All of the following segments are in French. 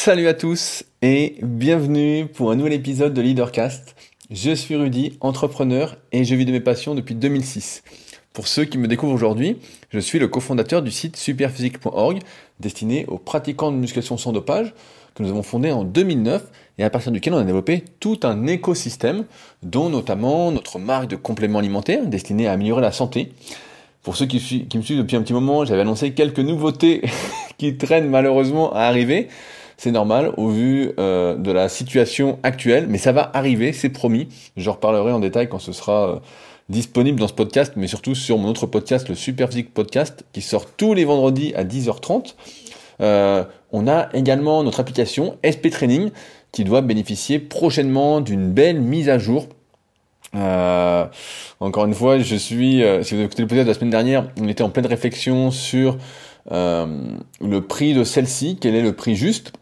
Salut à tous et bienvenue pour un nouvel épisode de Leadercast. Je suis Rudy, entrepreneur et je vis de mes passions depuis 2006. Pour ceux qui me découvrent aujourd'hui, je suis le cofondateur du site superphysique.org destiné aux pratiquants de musculation sans dopage que nous avons fondé en 2009 et à partir duquel on a développé tout un écosystème dont notamment notre marque de compléments alimentaires destinée à améliorer la santé. Pour ceux qui, me suivent depuis un petit moment, j'avais annoncé quelques nouveautés qui traînent malheureusement à arriver. C'est normal au vu euh, de la situation actuelle, mais ça va arriver, c'est promis. Je reparlerai en détail quand ce sera euh, disponible dans ce podcast, mais surtout sur mon autre podcast, le Superphysique Podcast, qui sort tous les vendredis à 10h30. Euh, on a également notre application SP Training, qui doit bénéficier prochainement d'une belle mise à jour. Encore une fois, je suis, si vous avez écouté le podcast de la semaine dernière, on était en pleine réflexion sur le prix de celle-ci, quel est le prix juste.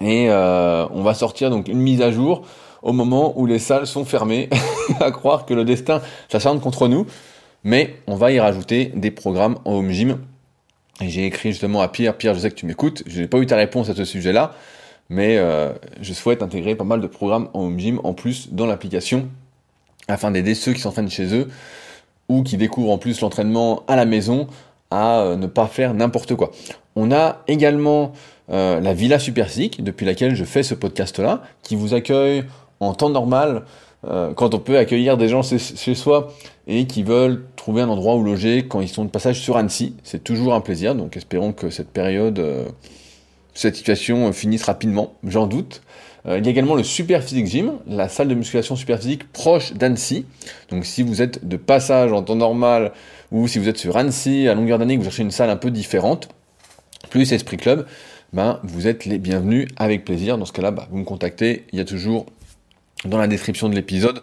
Et on va sortir donc une mise à jour au moment où les salles sont fermées, à croire que le destin s'acharne contre nous. Mais on va y rajouter des programmes en home gym. Et j'ai écrit justement à Pierre, Pierre, je sais que tu m'écoutes, je n'ai pas eu ta réponse à ce sujet-là, mais euh, je souhaite intégrer pas mal de programmes en home gym en plus dans l'application, afin d'aider ceux qui s'entraînent chez eux ou qui découvrent en plus l'entraînement à la maison à euh, ne pas faire n'importe quoi. On a également euh, la Villa Superphysique, depuis laquelle je fais ce podcast-là, qui vous accueille en temps normal, euh, quand on peut accueillir des gens chez, soi et qui veulent trouver un endroit où loger quand ils sont de passage sur Annecy. C'est toujours un plaisir, donc espérons que cette période, cette situation finisse rapidement, j'en doute. Euh, il y a également le Super Physique Gym, la salle de musculation super physique proche d'Annecy. Donc si vous êtes de passage en temps normal ou si vous êtes sur Annecy à longueur d'année que vous cherchez une salle un peu différente, plus Esprit Club, ben, vous êtes les bienvenus avec plaisir. Dans ce cas-là, bah, vous me contactez. Il y a toujours dans la description de l'épisode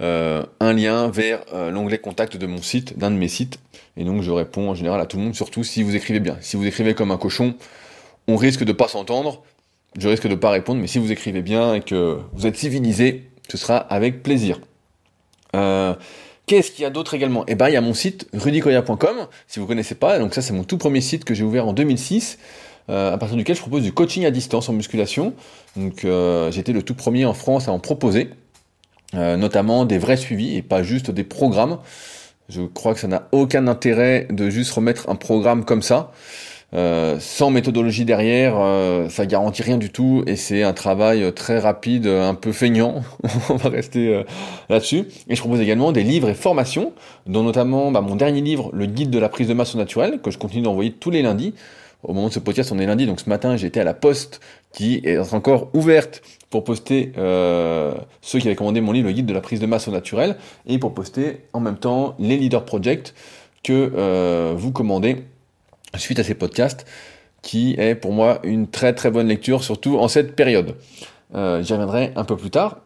euh, un lien vers euh, l'onglet contact de mon site, d'un de mes sites. Et donc je réponds en général à tout le monde, surtout si vous écrivez bien. Si vous écrivez comme un cochon, on risque de pas s'entendre, je risque de pas répondre, mais si vous écrivez bien et que vous êtes civilisé, ce sera avec plaisir. Euh, Qu'est-ce qu'il y a d'autre également? Eh ben, il y a mon site rudicoya.com, si vous connaissez pas. Donc ça, c'est mon tout premier site que j'ai ouvert en 2006. Euh, à partir duquel je propose du coaching à distance en musculation. Donc euh, j'étais le tout premier en France à en proposer, euh, notamment des vrais suivis et pas juste des programmes. Je crois que ça n'a aucun intérêt de juste remettre un programme comme ça. Sans méthodologie derrière, ça garantit rien du tout et c'est un travail très rapide, un peu feignant. On va rester là-dessus. Et je propose également des livres et formations, dont notamment bah, mon dernier livre, le guide de la prise de masse naturelle, que je continue d'envoyer tous les lundis. Au moment de ce podcast, on est lundi, donc ce matin, j'étais à la poste qui est encore ouverte pour poster euh, ceux qui avaient commandé mon livre, le guide de la prise de masse au naturel, et pour poster en même temps les Leader Project que euh, vous commandez suite à ces podcasts, qui est pour moi une très très bonne lecture, surtout en cette période. Euh, J'y reviendrai un peu plus tard.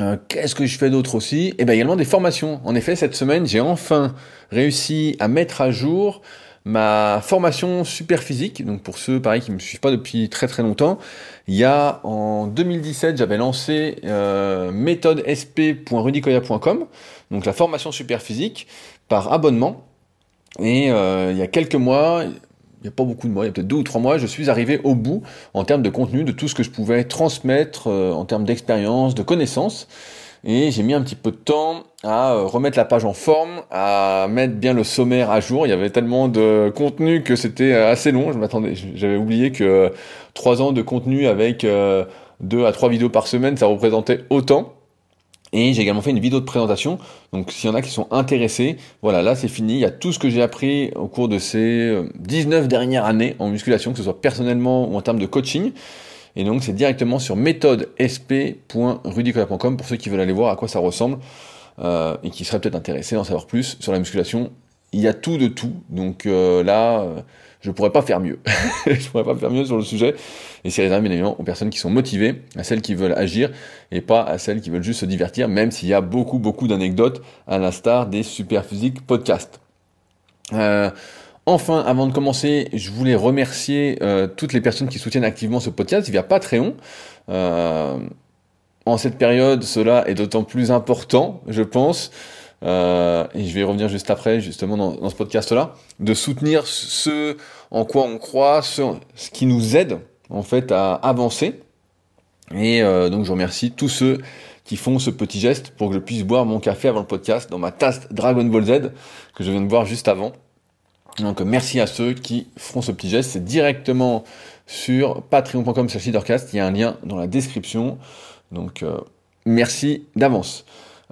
Euh, qu'est-ce que je fais d'autre aussi? Eh bien également des formations. En effet, cette semaine, j'ai enfin réussi à mettre à jour ma formation super physique, donc pour ceux pareil qui me suivent pas depuis très très longtemps, il y a en 2017 j'avais lancé euh, méthodesp.rudicoya.com, donc la formation super physique par abonnement. Et euh, il y a quelques mois, il n'y a pas beaucoup de mois, il y a peut-être deux ou trois mois, je suis arrivé au bout en termes de contenu, de tout ce que je pouvais transmettre euh, en termes d'expérience, de connaissances. Et j'ai mis un petit peu de temps à euh, remettre la page en forme, à mettre bien le sommaire à jour. Il y avait tellement de contenu que c'était euh, assez long. Je m'attendais, j'avais oublié que trois ans de contenu avec deux à trois vidéos par semaine, ça représentait autant. Et j'ai également fait une vidéo de présentation. Donc s'il y en a qui sont intéressés, voilà, là c'est fini. Il y a tout ce que j'ai appris au cours de ces 19 dernières années en musculation, que ce soit personnellement ou en termes de coaching. Et donc c'est directement sur méthodesp.rudicola.com pour ceux qui veulent aller voir à quoi ça ressemble euh, et qui seraient peut-être intéressés d'en savoir plus sur la musculation. Il y a tout de tout, donc euh, là, euh, je pourrais pas faire mieux. je pourrais pas faire mieux sur le sujet. Et c'est réservé bien évidemment aux personnes qui sont motivées, à celles qui veulent agir, et pas à celles qui veulent juste se divertir, même s'il y a beaucoup, beaucoup d'anecdotes, à l'instar des Super Physique podcasts. Euh, Enfin, avant de commencer, je voulais remercier toutes les personnes qui soutiennent activement ce podcast via Patreon. En cette période, cela est d'autant plus important, je pense, euh, et je vais y revenir juste après, justement, dans, ce podcast-là, de soutenir ce en quoi on croit, ce, qui nous aide, en fait à avancer. Et euh, donc je remercie tous ceux qui font ce petit geste pour que je puisse boire mon café avant le podcast dans ma tasse Dragon Ball Z que je viens de boire juste avant. Donc merci à ceux qui feront ce petit geste. C'est directement sur patreon.com slash leadercast. Il y a un lien dans la description. Donc euh, merci d'avance.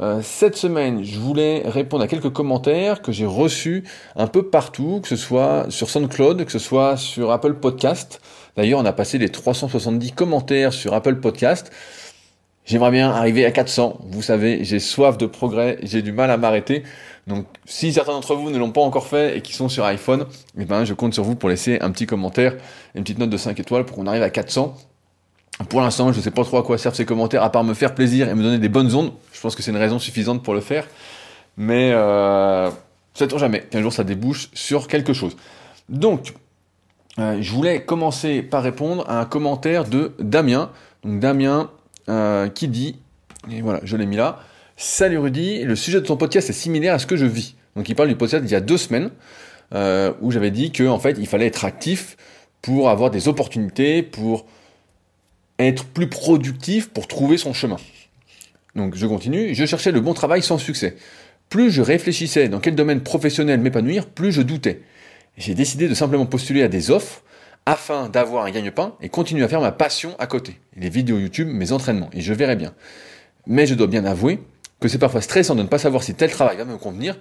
Euh, cette semaine, je voulais répondre à quelques commentaires que j'ai reçus un peu partout, que ce soit sur SoundCloud, que ce soit sur Apple Podcast. D'ailleurs, on a passé les 370 commentaires sur Apple Podcast. J'aimerais bien arriver à 400. Vous savez, j'ai soif de progrès, j'ai du mal à m'arrêter. Donc, si certains d'entre vous ne l'ont pas encore fait et qui sont sur iPhone, eh ben, je compte sur vous pour laisser un petit commentaire, une petite note de 5 étoiles pour qu'on arrive à 400. Pour l'instant, je ne sais pas trop à quoi servent ces commentaires, à part me faire plaisir et me donner des bonnes ondes. Je pense que c'est une raison suffisante pour le faire. Mais euh, ne jamais qu'un jour ça débouche sur quelque chose. Donc, euh, je voulais commencer par répondre à un commentaire de Damien. Donc Damien euh, qui dit, et voilà, je l'ai mis là, Salut Rudy, le sujet de ton podcast est similaire à ce que je vis. Donc il parle du podcast d'il y a deux semaines, euh, où j'avais dit qu'en en fait il fallait être actif pour avoir des opportunités, pour être plus productif, pour trouver son chemin. Donc je continue, je cherchais le bon travail sans succès. Plus je réfléchissais dans quel domaine professionnel m'épanouir, plus je doutais. J'ai décidé de simplement postuler à des offres afin d'avoir un gagne-pain et continuer à faire ma passion à côté. Les vidéos YouTube, mes entraînements, et je verrai bien. Mais je dois bien avouer que c'est parfois stressant de ne pas savoir si tel travail va me convenir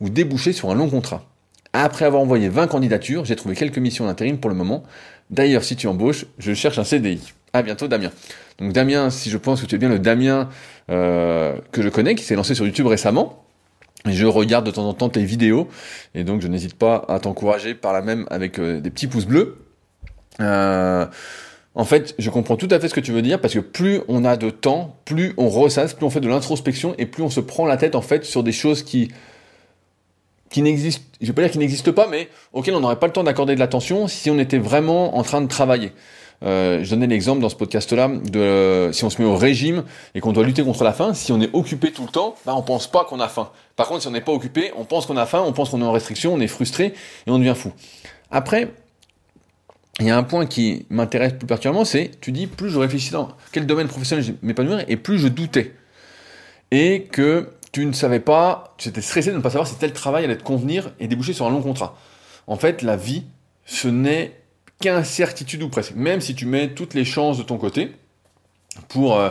ou déboucher sur un long contrat. Après avoir envoyé 20 candidatures, j'ai trouvé quelques missions d'intérim pour le moment. D'ailleurs, si tu embauches, je cherche un CDI. À bientôt, Damien. Donc Damien, si je pense que tu es bien le Damien euh, que je connais, qui s'est lancé sur YouTube récemment, je regarde de temps en temps tes vidéos, et donc je n'hésite pas à t'encourager par la même avec euh, des petits pouces bleus. Euh, en fait, je comprends tout à fait ce que tu veux dire parce que plus on a de temps, plus on ressasse, plus on fait de l'introspection et plus on se prend la tête en fait sur des choses qui qui n'existent, je vais pas dire qu'ils n'existent pas, mais auxquelles on n'aurait pas le temps d'accorder de l'attention si on était vraiment en train de travailler. Euh, je donnais l'exemple dans ce podcast-là de si on se met au régime et qu'on doit lutter contre la faim, si on est occupé tout le temps, bah on pense pas qu'on a faim. Par contre, si on n'est pas occupé, on pense qu'on a faim, on pense qu'on est en restriction, on est frustré et on devient fou. Après, il y a un point qui m'intéresse plus particulièrement, c'est, tu dis, plus je réfléchis dans quel domaine professionnel je m'épanouir, et plus je doutais. Et que tu ne savais pas, tu étais stressé de ne pas savoir si tel travail allait te convenir et déboucher sur un long contrat. En fait, la vie, ce n'est qu'incertitude ou presque. Même si tu mets toutes les chances de ton côté pour, euh,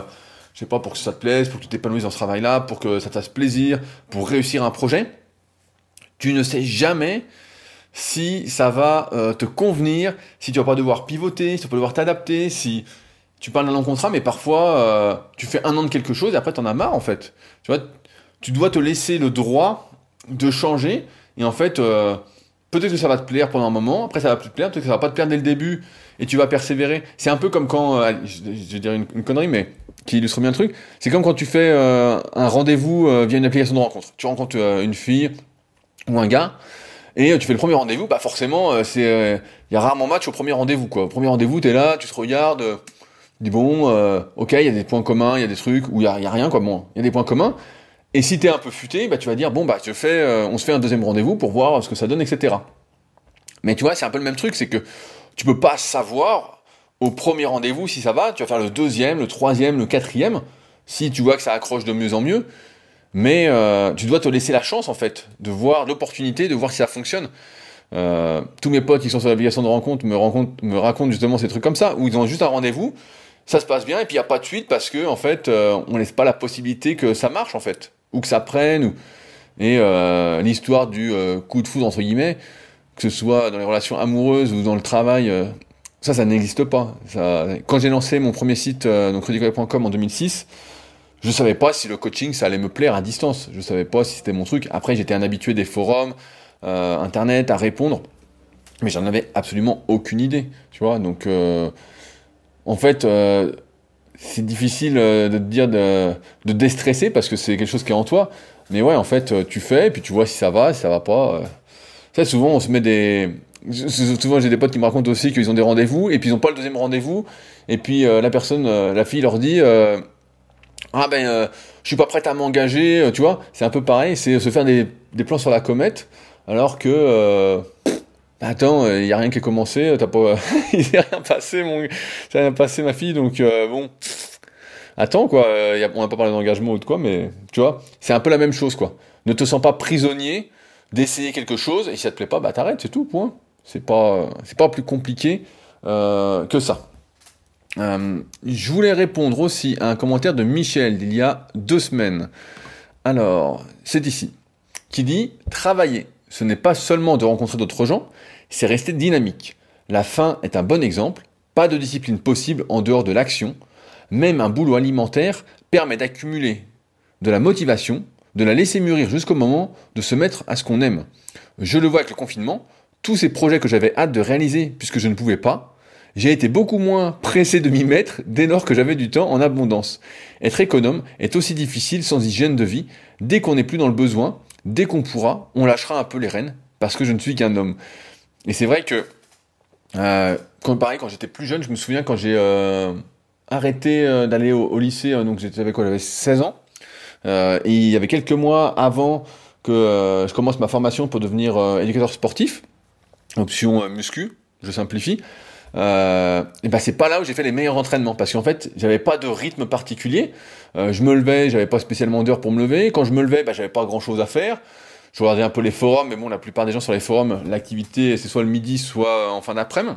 je sais pas, pour que ça te plaise, pour que tu t'épanouisses dans ce travail-là, pour que ça te fasse plaisir, pour réussir un projet, tu ne sais jamais si ça va euh, te convenir, si tu vas pas devoir pivoter, si tu vas devoir t'adapter, si tu parles d'un long contrat, mais parfois euh, tu fais un an de quelque chose et après tu en as marre en fait. Tu vois, tu dois te laisser le droit de changer et en fait peut-être que ça va te plaire pendant un moment, après ça va plus te plaire, peut-être que ça va pas te plaire dès le début et tu vas persévérer. C'est un peu comme quand, je, vais dire une, connerie, mais qui illustre bien le truc. C'est comme quand tu fais un rendez-vous via une application de rencontre. Tu rencontres une fille ou un gars et euh, tu fais le premier rendez-vous, bah forcément, euh, c'est, il euh, y a rarement match au premier rendez-vous. Au premier rendez-vous, t'es là, tu te regardes, tu dis bon, ok, il y a des points communs, il y a des trucs, ou il y y a, rien, quoi. Bon, il y a des points communs. Et si t'es un peu futé, bah tu vas dire bon, bah je fais, on se fait un deuxième rendez-vous pour voir ce que ça donne, etc. Mais tu vois, c'est un peu le même truc, c'est que tu peux pas savoir au premier rendez-vous si ça va. Tu vas faire le deuxième, le troisième, le quatrième. Si tu vois que ça accroche de mieux en mieux, mais euh, tu dois te laisser la chance, en fait, de voir l'opportunité, de voir si ça fonctionne. Euh, tous mes potes qui sont sur l'application de rencontre me, me racontent justement ces trucs comme ça, où ils ont juste un rendez-vous, ça se passe bien, et puis il n'y a pas de suite parce que, en fait, euh, on laisse pas la possibilité que ça marche, en fait, ou que ça prenne, ou... et euh, l'histoire du euh, coup de foudre, entre guillemets, que ce soit dans les relations amoureuses ou dans le travail, ça, ça n'existe pas. Quand j'ai lancé mon premier site, donc en 2006, je savais pas si le coaching ça allait me plaire à distance. Je savais pas si c'était mon truc. Après, j'étais un habitué des forums, euh, internet, à répondre, mais j'en avais absolument aucune idée. Tu vois, donc euh, en fait, euh, c'est difficile de te dire de, de déstresser parce que c'est quelque chose qui est en toi. Mais ouais, en fait, tu fais puis tu vois si ça va, si ça va pas. Ça, souvent, on se met des. Souvent, j'ai des potes qui me racontent aussi qu'ils ont des rendez-vous et puis ils n'ont pas le deuxième rendez-vous. Et puis la personne, la fille leur dit ah ben euh, je suis pas prête à m'engager, euh, tu vois, c'est un peu pareil, c'est se faire des, plans sur la comète, alors que euh, attends, il y a rien qui est commencé, t'as pas, il s'est rien passé, passé ma fille, donc bon, attends quoi, on n'a pas parlé d'engagement ou de quoi, mais tu vois, c'est un peu la même chose quoi. Ne te sens pas prisonnier d'essayer quelque chose et si ça te plaît pas, bah t'arrêtes, c'est tout, point. C'est pas, c'est pas plus compliqué que ça. Euh, je voulais répondre aussi à un commentaire de Michel d'il y a deux semaines. Alors, c'est ici, qui dit Travailler, ce n'est pas seulement de rencontrer d'autres gens, c'est rester dynamique. La faim est un bon exemple, pas de discipline possible en dehors de l'action. Même un boulot alimentaire permet d'accumuler de la motivation, de la laisser mûrir jusqu'au moment de se mettre à ce qu'on aime. Je le vois avec le confinement, tous ces projets que j'avais hâte de réaliser puisque je ne pouvais pas, j'ai été beaucoup moins pressé de m'y mettre dès lors que j'avais du temps en abondance. Être économe est aussi difficile sans hygiène de vie. Dès qu'on n'est plus dans le besoin, dès qu'on pourra, on lâchera un peu les rênes parce que je ne suis qu'un homme. Et c'est vrai que, euh, quand, pareil, quand j'étais plus jeune, je me souviens quand j'ai euh, arrêté euh, d'aller au, lycée, donc j'avais quoi, j'avais 16 ans. et il y avait quelques mois avant que je commence ma formation pour devenir éducateur sportif, option muscu, je simplifie euh, et ben c'est pas là où j'ai fait les meilleurs entraînements parce qu'en fait j'avais pas de rythme particulier. Euh, je me levais, j'avais pas spécialement d'heure pour me lever. Quand je me levais, ben, j'avais pas grand chose à faire. Je regardais un peu les forums, mais bon, la plupart des gens sur les forums, l'activité c'est soit le midi, soit en fin d'après-midi.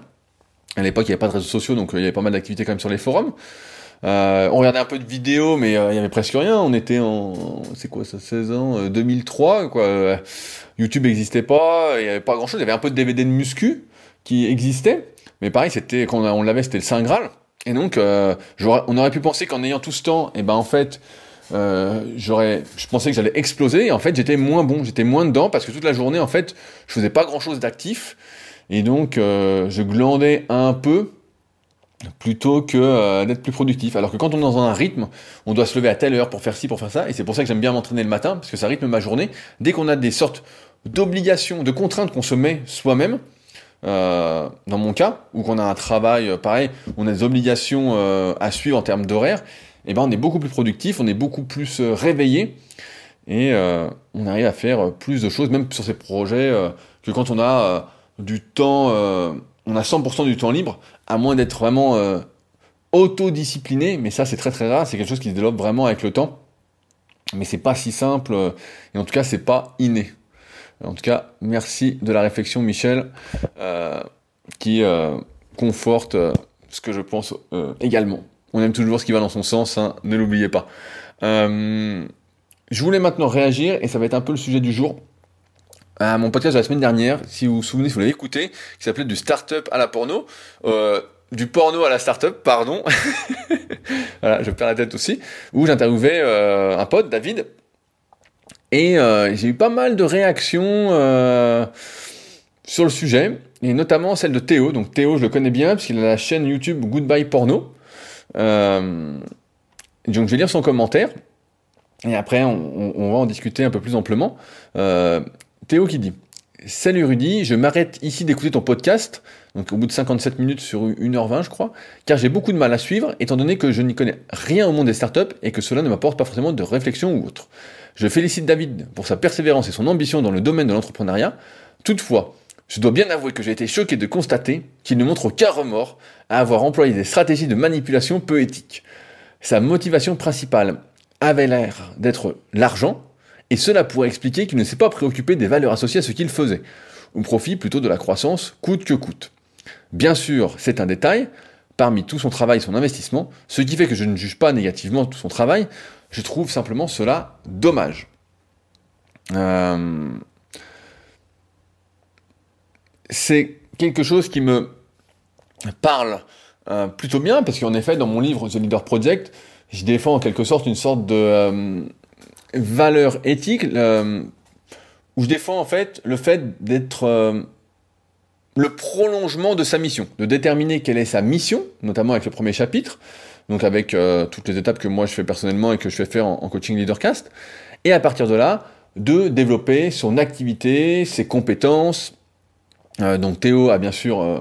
À l'époque, il n'y avait pas de réseaux sociaux, donc euh, il y avait pas mal d'activités quand même sur les forums. Euh, on regardait un peu de vidéos, mais euh, il y avait presque rien. On était en, c'est quoi ça, 16 ans, 2003, quoi. YouTube n'existait pas, il y avait pas grand chose. Il y avait un peu de DVD de muscu qui existait. Mais pareil, c'était quand on l'avait, c'était le Saint Graal. Et donc, euh, on aurait pu penser qu'en ayant tout ce temps, et eh ben en fait, euh, j'aurais, je pensais que j'allais exploser. Et en fait, j'étais moins bon, j'étais moins dedans parce que toute la journée, en fait, je faisais pas grand chose d'actif. Et donc, euh, je glandais un peu plutôt que d'être plus productif. Alors que quand on est dans un rythme, on doit se lever à telle heure pour faire ci, pour faire ça. Et c'est pour ça que j'aime bien m'entraîner le matin parce que ça rythme ma journée. Dès qu'on a des sortes d'obligations, de contraintes qu'on se met soi-même, euh, dans mon cas, où qu'on a un travail euh, pareil, on a des obligations euh, à suivre en termes d'horaire, et eh ben on est beaucoup plus productif, on est beaucoup plus réveillé et on arrive à faire plus de choses, même sur ces projets, que quand on a du temps, on a 100% du temps libre, à moins d'être vraiment autodiscipliné, mais ça c'est très très rare, c'est quelque chose qui se développe vraiment avec le temps, mais c'est pas si simple, et en tout cas c'est pas inné. En tout cas, merci de la réflexion, Michel, euh, qui euh, conforte euh, ce que je pense également. On aime toujours ce qui va dans son sens, hein, ne l'oubliez pas. je voulais maintenant réagir, et ça va être un peu le sujet du jour, à mon podcast de la semaine dernière, si vous vous souvenez, si vous l'avez écouté, qui s'appelait du start-up à la porno. du porno à la start-up, pardon. voilà, je perds la tête aussi. Où j'interviewais un pote, David, et euh, j'ai eu pas mal de réactions euh, sur le sujet, et notamment celle de Théo. Donc Théo, je le connais bien, parce qu'il a la chaîne YouTube Goodbye Porno. Euh, donc je vais lire son commentaire, et après on, on, va en discuter un peu plus amplement. Théo qui dit Salut Rudy, je m'arrête ici d'écouter ton podcast, donc au bout de 57 minutes sur 1h20 je crois, car j'ai beaucoup de mal à suivre, étant donné que je n'y connais rien au monde des startups et que cela ne m'apporte pas forcément de réflexion ou autre. Je félicite David pour sa persévérance et son ambition dans le domaine de l'entrepreneuriat. Toutefois, je dois bien avouer que j'ai été choqué de constater qu'il ne montre aucun remords à avoir employé des stratégies de manipulation peu éthiques. Sa motivation principale avait l'air d'être l'argent, et cela pourrait expliquer qu'il ne s'est pas préoccupé des valeurs associées à ce qu'il faisait, ou profit plutôt de la croissance coûte que coûte. Bien sûr, c'est un détail, parmi tout son travail et son investissement, ce qui fait que je ne juge pas négativement tout son travail, je trouve simplement cela dommage. Euh, c'est quelque chose qui me parle euh, plutôt bien, parce qu'en effet, dans mon livre The Leader Project, je défends en quelque sorte une sorte de euh, valeur éthique, où je défends en fait le fait d'être le prolongement de sa mission, de déterminer quelle est sa mission, notamment avec le premier chapitre, donc avec euh, toutes les étapes que moi je fais personnellement et que je fais faire en, coaching leadercast, et à partir de là, de développer son activité, ses compétences. Euh, donc Théo a bien sûr euh,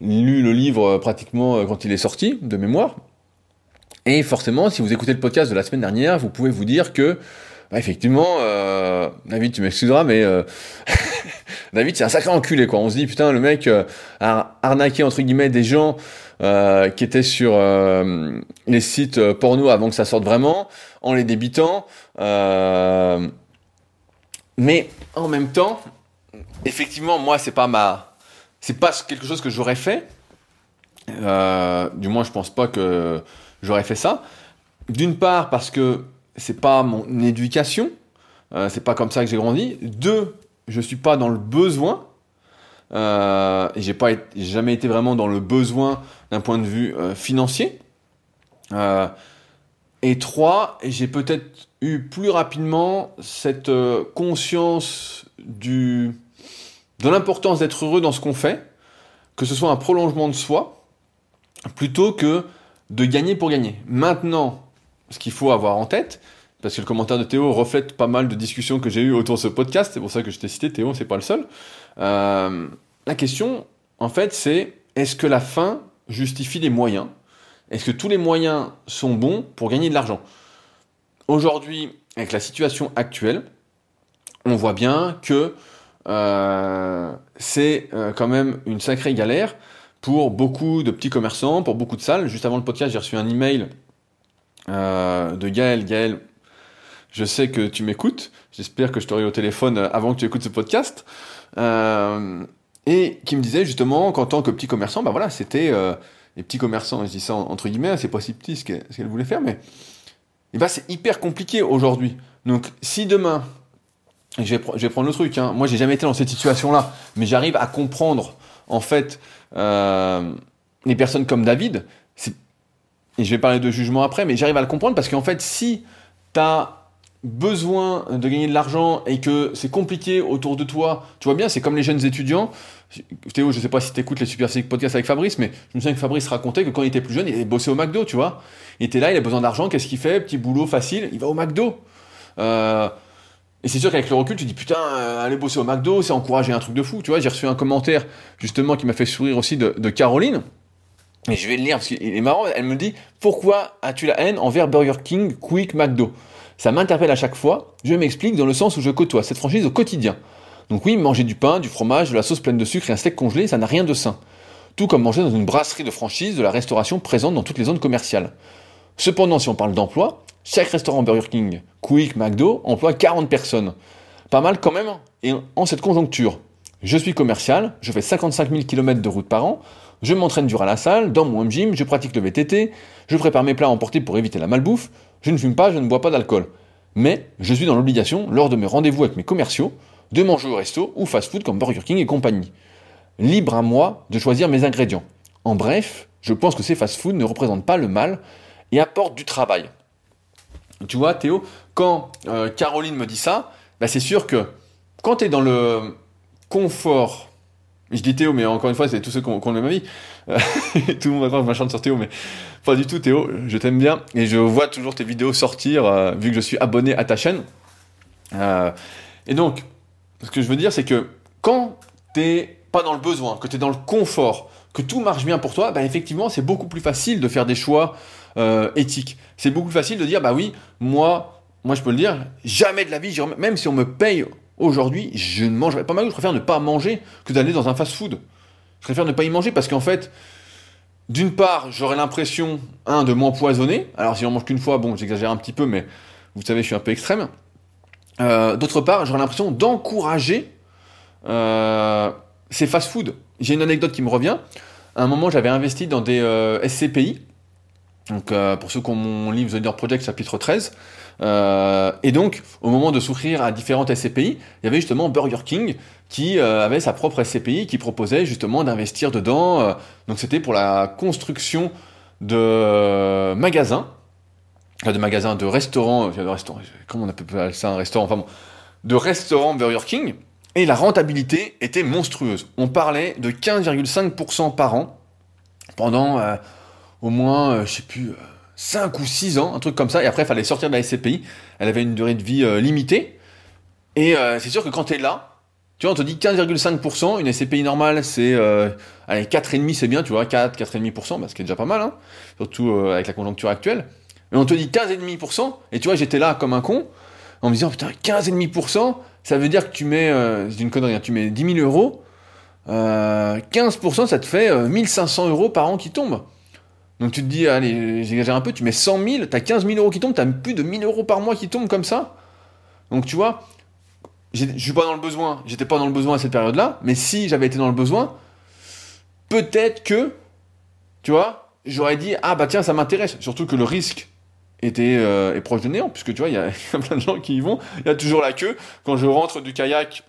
lu le livre pratiquement quand il est sorti, de mémoire. Et forcément, si vous écoutez le podcast de la semaine dernière, vous pouvez vous dire que, bah, effectivement, David, tu m'excuseras, mais David, c'est un sacré enculé, quoi. On se dit, putain, le mec a arnaqué, entre guillemets, des gens qui étaient sur les sites porno avant que ça sorte vraiment, en les débitant. mais en même temps, effectivement, moi, c'est pas ma, c'est pas quelque chose que j'aurais fait. Euh, du moins, je pense pas que j'aurais fait ça. D'une part, parce que c'est pas mon éducation, euh, c'est pas comme ça que j'ai grandi. Deux, je suis pas dans le besoin. Euh, et j'ai pas jamais été vraiment dans le besoin d'un point de vue euh, financier. et trois, j'ai peut-être eu plus rapidement cette conscience de l'importance d'être heureux dans ce qu'on fait, que ce soit un prolongement de soi, plutôt que de gagner pour gagner. Maintenant, ce qu'il faut avoir en tête, parce que le commentaire de Théo reflète pas mal de discussions que j'ai eues autour de ce podcast, c'est pour ça que je t'ai cité Théo, c'est pas le seul. Euh, la question, en fait, c'est est-ce que la fin justifie les moyens? Est-ce que tous les moyens sont bons pour gagner de l'argent? Aujourd'hui, avec la situation actuelle, on voit bien que euh, c'est euh, quand même une sacrée galère pour beaucoup de petits commerçants, pour beaucoup de salles. Juste avant le podcast, j'ai reçu un email de Gaël. Gaël, je sais que tu m'écoutes. J'espère que je t'aurai au téléphone avant que tu écoutes ce podcast. Et qui me disait justement qu'en tant que petit commerçant, bah voilà, c'était les petits commerçants, je dis ça entre guillemets, c'est pas si petit ce qu'elle voulait faire, mais et bah, c'est hyper compliqué aujourd'hui. Donc si demain je vais, prendre le truc. Hein. Moi, j'ai jamais été dans cette situation-là, mais j'arrive à comprendre en fait euh, les personnes comme David. Et je vais parler de jugement après, mais j'arrive à le comprendre parce qu'en fait, si tu as besoin de gagner de l'argent et que c'est compliqué autour de toi, tu vois bien, c'est comme les jeunes étudiants. Théo, je sais pas si tu écoutes les Super Physique Podcasts avec Fabrice, mais je me souviens que Fabrice racontait que quand il était plus jeune, il bossé au McDo, tu vois. Il était là, il a besoin d'argent, qu'est-ce qu'il fait? Petit boulot facile, il va au McDo. Euh, et c'est sûr qu'avec le recul, tu dis putain, euh, aller bosser au McDo, c'est encourager un truc de fou. Tu vois, j'ai reçu un commentaire justement qui m'a fait sourire aussi de, Caroline. Et je vais le lire parce qu'il est marrant. Elle me dit Pourquoi as-tu la haine envers Burger King, Quick, McDo? Ça m'interpelle à chaque fois. Je m'explique dans le sens où je côtoie cette franchise au quotidien. Donc, oui, manger du pain, du fromage, de la sauce pleine de sucre et un steak congelé, ça n'a rien de sain. Tout comme manger dans une brasserie de franchise de la restauration présente dans toutes les zones commerciales. Cependant, si on parle d'emploi, chaque restaurant Burger King, Quick, McDo emploie 40 personnes. Pas mal quand même, et en cette conjoncture. Je suis commercial, je fais 55 000 km de route par an, je m'entraîne dur à la salle, dans mon home gym, je pratique le VTT, je prépare mes plats à emporter pour éviter la malbouffe, je ne fume pas, je ne bois pas d'alcool. Mais je suis dans l'obligation, lors de mes rendez-vous avec mes commerciaux, de manger au resto ou fast-food comme Burger King et compagnie. Libre à moi de choisir mes ingrédients. En bref, je pense que ces fast-food ne représentent pas le mal et apportent du travail. Tu vois, Théo, quand euh, Caroline me dit ça, bah, c'est sûr que quand tu es dans le confort, je dis Théo, mais encore une fois, c'est tous ceux qui ont, le même avis, tout le monde va je sur Théo, mais pas du tout, Théo, je t'aime bien, et je vois toujours tes vidéos sortir, euh, vu que je suis abonné à ta chaîne. Euh, et donc, ce que je veux dire, c'est que quand t'es pas dans le besoin, que tu es dans le confort, que tout marche bien pour toi, bah, effectivement, c'est beaucoup plus facile de faire des choix euh, éthique. C'est beaucoup plus facile de dire, bah oui, moi, moi je peux le dire, jamais de la vie, même si on me paye aujourd'hui, je ne mangerai pas mal, je préfère ne pas manger que d'aller dans un fast-food. Je préfère ne pas y manger parce qu'en fait, d'une part, j'aurais l'impression, un, de m'empoisonner. Alors si on mange qu'une fois, bon, j'exagère un petit peu, mais vous savez, je suis un peu extrême. Euh, d'autre part, j'aurais l'impression d'encourager euh, ces fast-food. J'ai une anecdote qui me revient. À un moment, j'avais investi dans des SCPI, donc, euh, pour ceux qui ont mon livre The Leader Project chapitre 13. Euh, et donc, au moment de souscrire à différentes SCPI, il y avait justement Burger King qui euh, avait sa propre SCPI qui proposait justement d'investir dedans. donc, c'était pour la construction de magasins, de magasins, de restaurants, de restaurants comment on appelle ça un restaurant, enfin bon, de restaurants Burger King. Et la rentabilité était monstrueuse. On parlait de 15,5% par an pendant au moins, euh, je sais plus, 5 euh, ou 6 ans, un truc comme ça, et après il fallait sortir de la SCPI, elle avait une durée de vie euh, limitée, et c'est sûr que quand tu es là, tu vois, on te dit 15,5%, une SCPI normale, c'est, allez, 4,5 c'est bien, tu vois, 4, 4,5%, bah, ce qui est déjà pas mal, hein, surtout avec la conjoncture actuelle, mais on te dit 15,5%, et tu vois, j'étais là comme un con, en me disant, putain, 15,5%, ça veut dire que tu mets, euh, c'est une connerie, hein, tu mets 10 000 euros, 15%, ça te fait 1500 euros par an qui tombent. Donc tu te dis, allez, j'exagère un peu, tu mets 100 000, t'as 15 000 euros qui tombent, t'as plus de 1000 euros par mois qui tombent comme ça. Donc tu vois, je suis pas dans le besoin, j'étais pas dans le besoin à cette période-là, mais si j'avais été dans le besoin, peut-être que, tu vois, j'aurais dit, ah bah tiens, ça m'intéresse. Surtout que le risque était euh, est proche de néant, puisque tu vois, il y, a plein de gens qui y vont, il y a toujours la queue. Quand je rentre du kayak,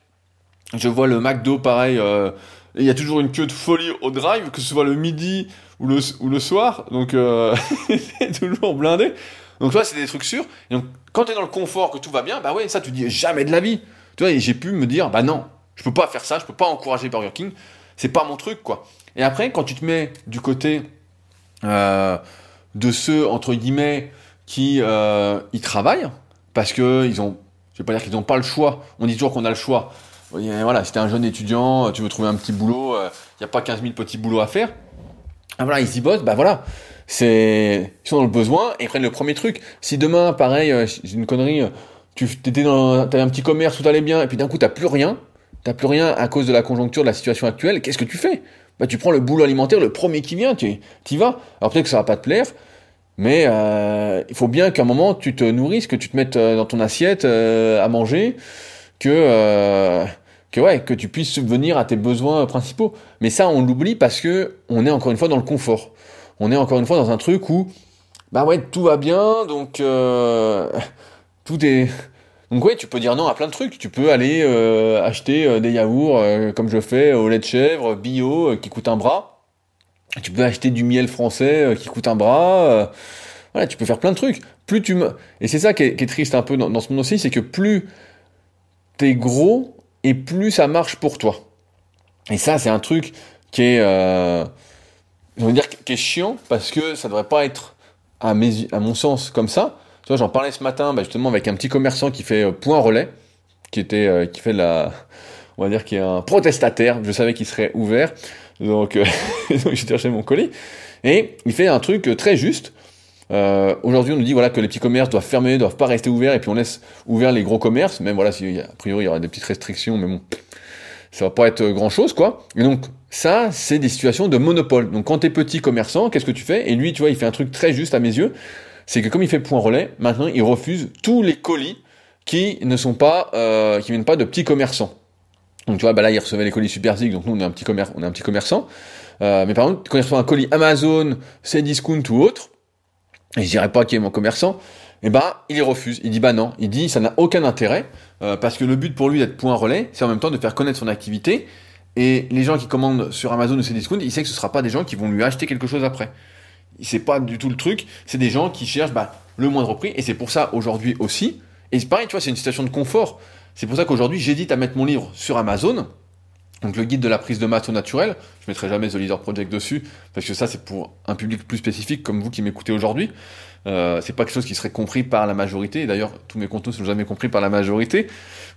je vois le McDo pareil, euh, il y a toujours une queue de folie au drive, que ce soit le midi ou le, ou le soir, donc euh, toujours blindé. Donc tu vois, c'est des trucs sûrs. Et donc, quand tu es dans le confort, que tout va bien, bah ouais, ça tu dis jamais de la vie. Tu vois, et j'ai pu me dire, bah non, je peux pas faire ça, je peux pas encourager Burger King, c'est pas mon truc, quoi. Et après, quand tu te mets du côté euh, de ceux, entre guillemets, qui euh, y travaillent, parce que ils ont, je pas dire qu'ils n'ont pas le choix, on dit toujours qu'on a le choix. Voilà, si t'es un jeune étudiant, tu veux trouver un petit boulot, il n'y a pas 15 000 petits boulots à faire, ah voilà, ils y bossent, bah voilà. C'est, ils sont dans le besoin et ils prennent le premier truc. Si demain, pareil, euh, j'ai une connerie, euh, tu étais dans, t'avais un petit commerce, tout allait bien, et puis d'un coup t'as plus rien, t'as plus rien à cause de la conjoncture, de la situation actuelle, qu'est-ce que tu fais? Bah tu prends le boulot alimentaire, le premier qui vient, tu y vas. Alors peut-être que ça va pas te plaire, mais euh, il faut bien qu'à un moment tu te nourrisses, que tu te mettes dans ton assiette à manger, que que ouais, que tu puisses subvenir à tes besoins principaux. Mais ça, on l'oublie parce que on est encore une fois dans le confort. On est encore une fois dans un truc où, bah ouais, tout va bien, donc euh, tout est. Donc ouais, tu peux dire non à plein de trucs. Tu peux aller euh, acheter euh, des yaourts, comme je fais, au lait de chèvre, bio, qui coûte un bras. Tu peux acheter du miel français qui coûte un bras. voilà, tu peux faire plein de trucs. Plus tu me... Et c'est ça qui est, triste un peu dans, dans ce monde aussi, c'est que plus t'es gros, et plus ça marche pour toi. Et ça, c'est un truc qui est, euh, chiant parce que ça devrait pas être, à, mon sens, comme ça. J'en parlais ce matin, bah, justement, avec un petit commerçant qui fait euh, point relais, qui était, euh, fait la, on va dire, qui est un protestataire. Je savais qu'il serait ouvert, donc, donc j'ai cherché mon colis. Et il fait un truc très juste. Euh, Aujourd'hui, on nous dit voilà que les petits commerces doivent fermer, doivent pas rester ouverts, et puis on laisse ouverts les gros commerces. Même voilà, si, a priori il y aura des petites restrictions, mais bon, ça va pas être grand chose, quoi. Et donc ça, c'est des situations de monopole. Donc quand t'es petit commerçant, qu'est-ce que tu fais? Et lui, tu vois, il fait un truc très juste à mes yeux, c'est que comme il fait point relais, maintenant il refuse tous les colis qui ne sont pas, euh, qui viennent pas de petits commerçants. Donc tu vois, bah là il recevait les colis Super Zig, donc nous on est un petit commerce, on est un petit commerçant. Euh, mais par contre, quand il reçoit un colis Amazon, Cdiscount ou autre, et je dirais pas qu'il est mon commerçant, et eh ben il refuse. Il dit bah non. Il dit ça n'a aucun intérêt euh, parce que le but pour lui d'être point relais, c'est en même temps de faire connaître son activité. Et les gens qui commandent sur Amazon ou Cdiscount, il sait que ce sera pas des gens qui vont lui acheter quelque chose après. C'est pas du tout le truc. C'est des gens qui cherchent bah, le moindre prix. Et c'est pour ça aujourd'hui aussi. Et c'est pareil, tu vois, c'est une situation de confort. C'est pour ça qu'aujourd'hui j'hésite à mettre mon livre sur Amazon donc le guide de la prise de masse au naturel, je mettrai jamais The Leader Project dessus, parce que ça c'est pour un public plus spécifique comme vous qui m'écoutez aujourd'hui. Euh, c'est pas quelque chose qui serait compris par la majorité, d'ailleurs tous mes contenus sont jamais compris par la majorité.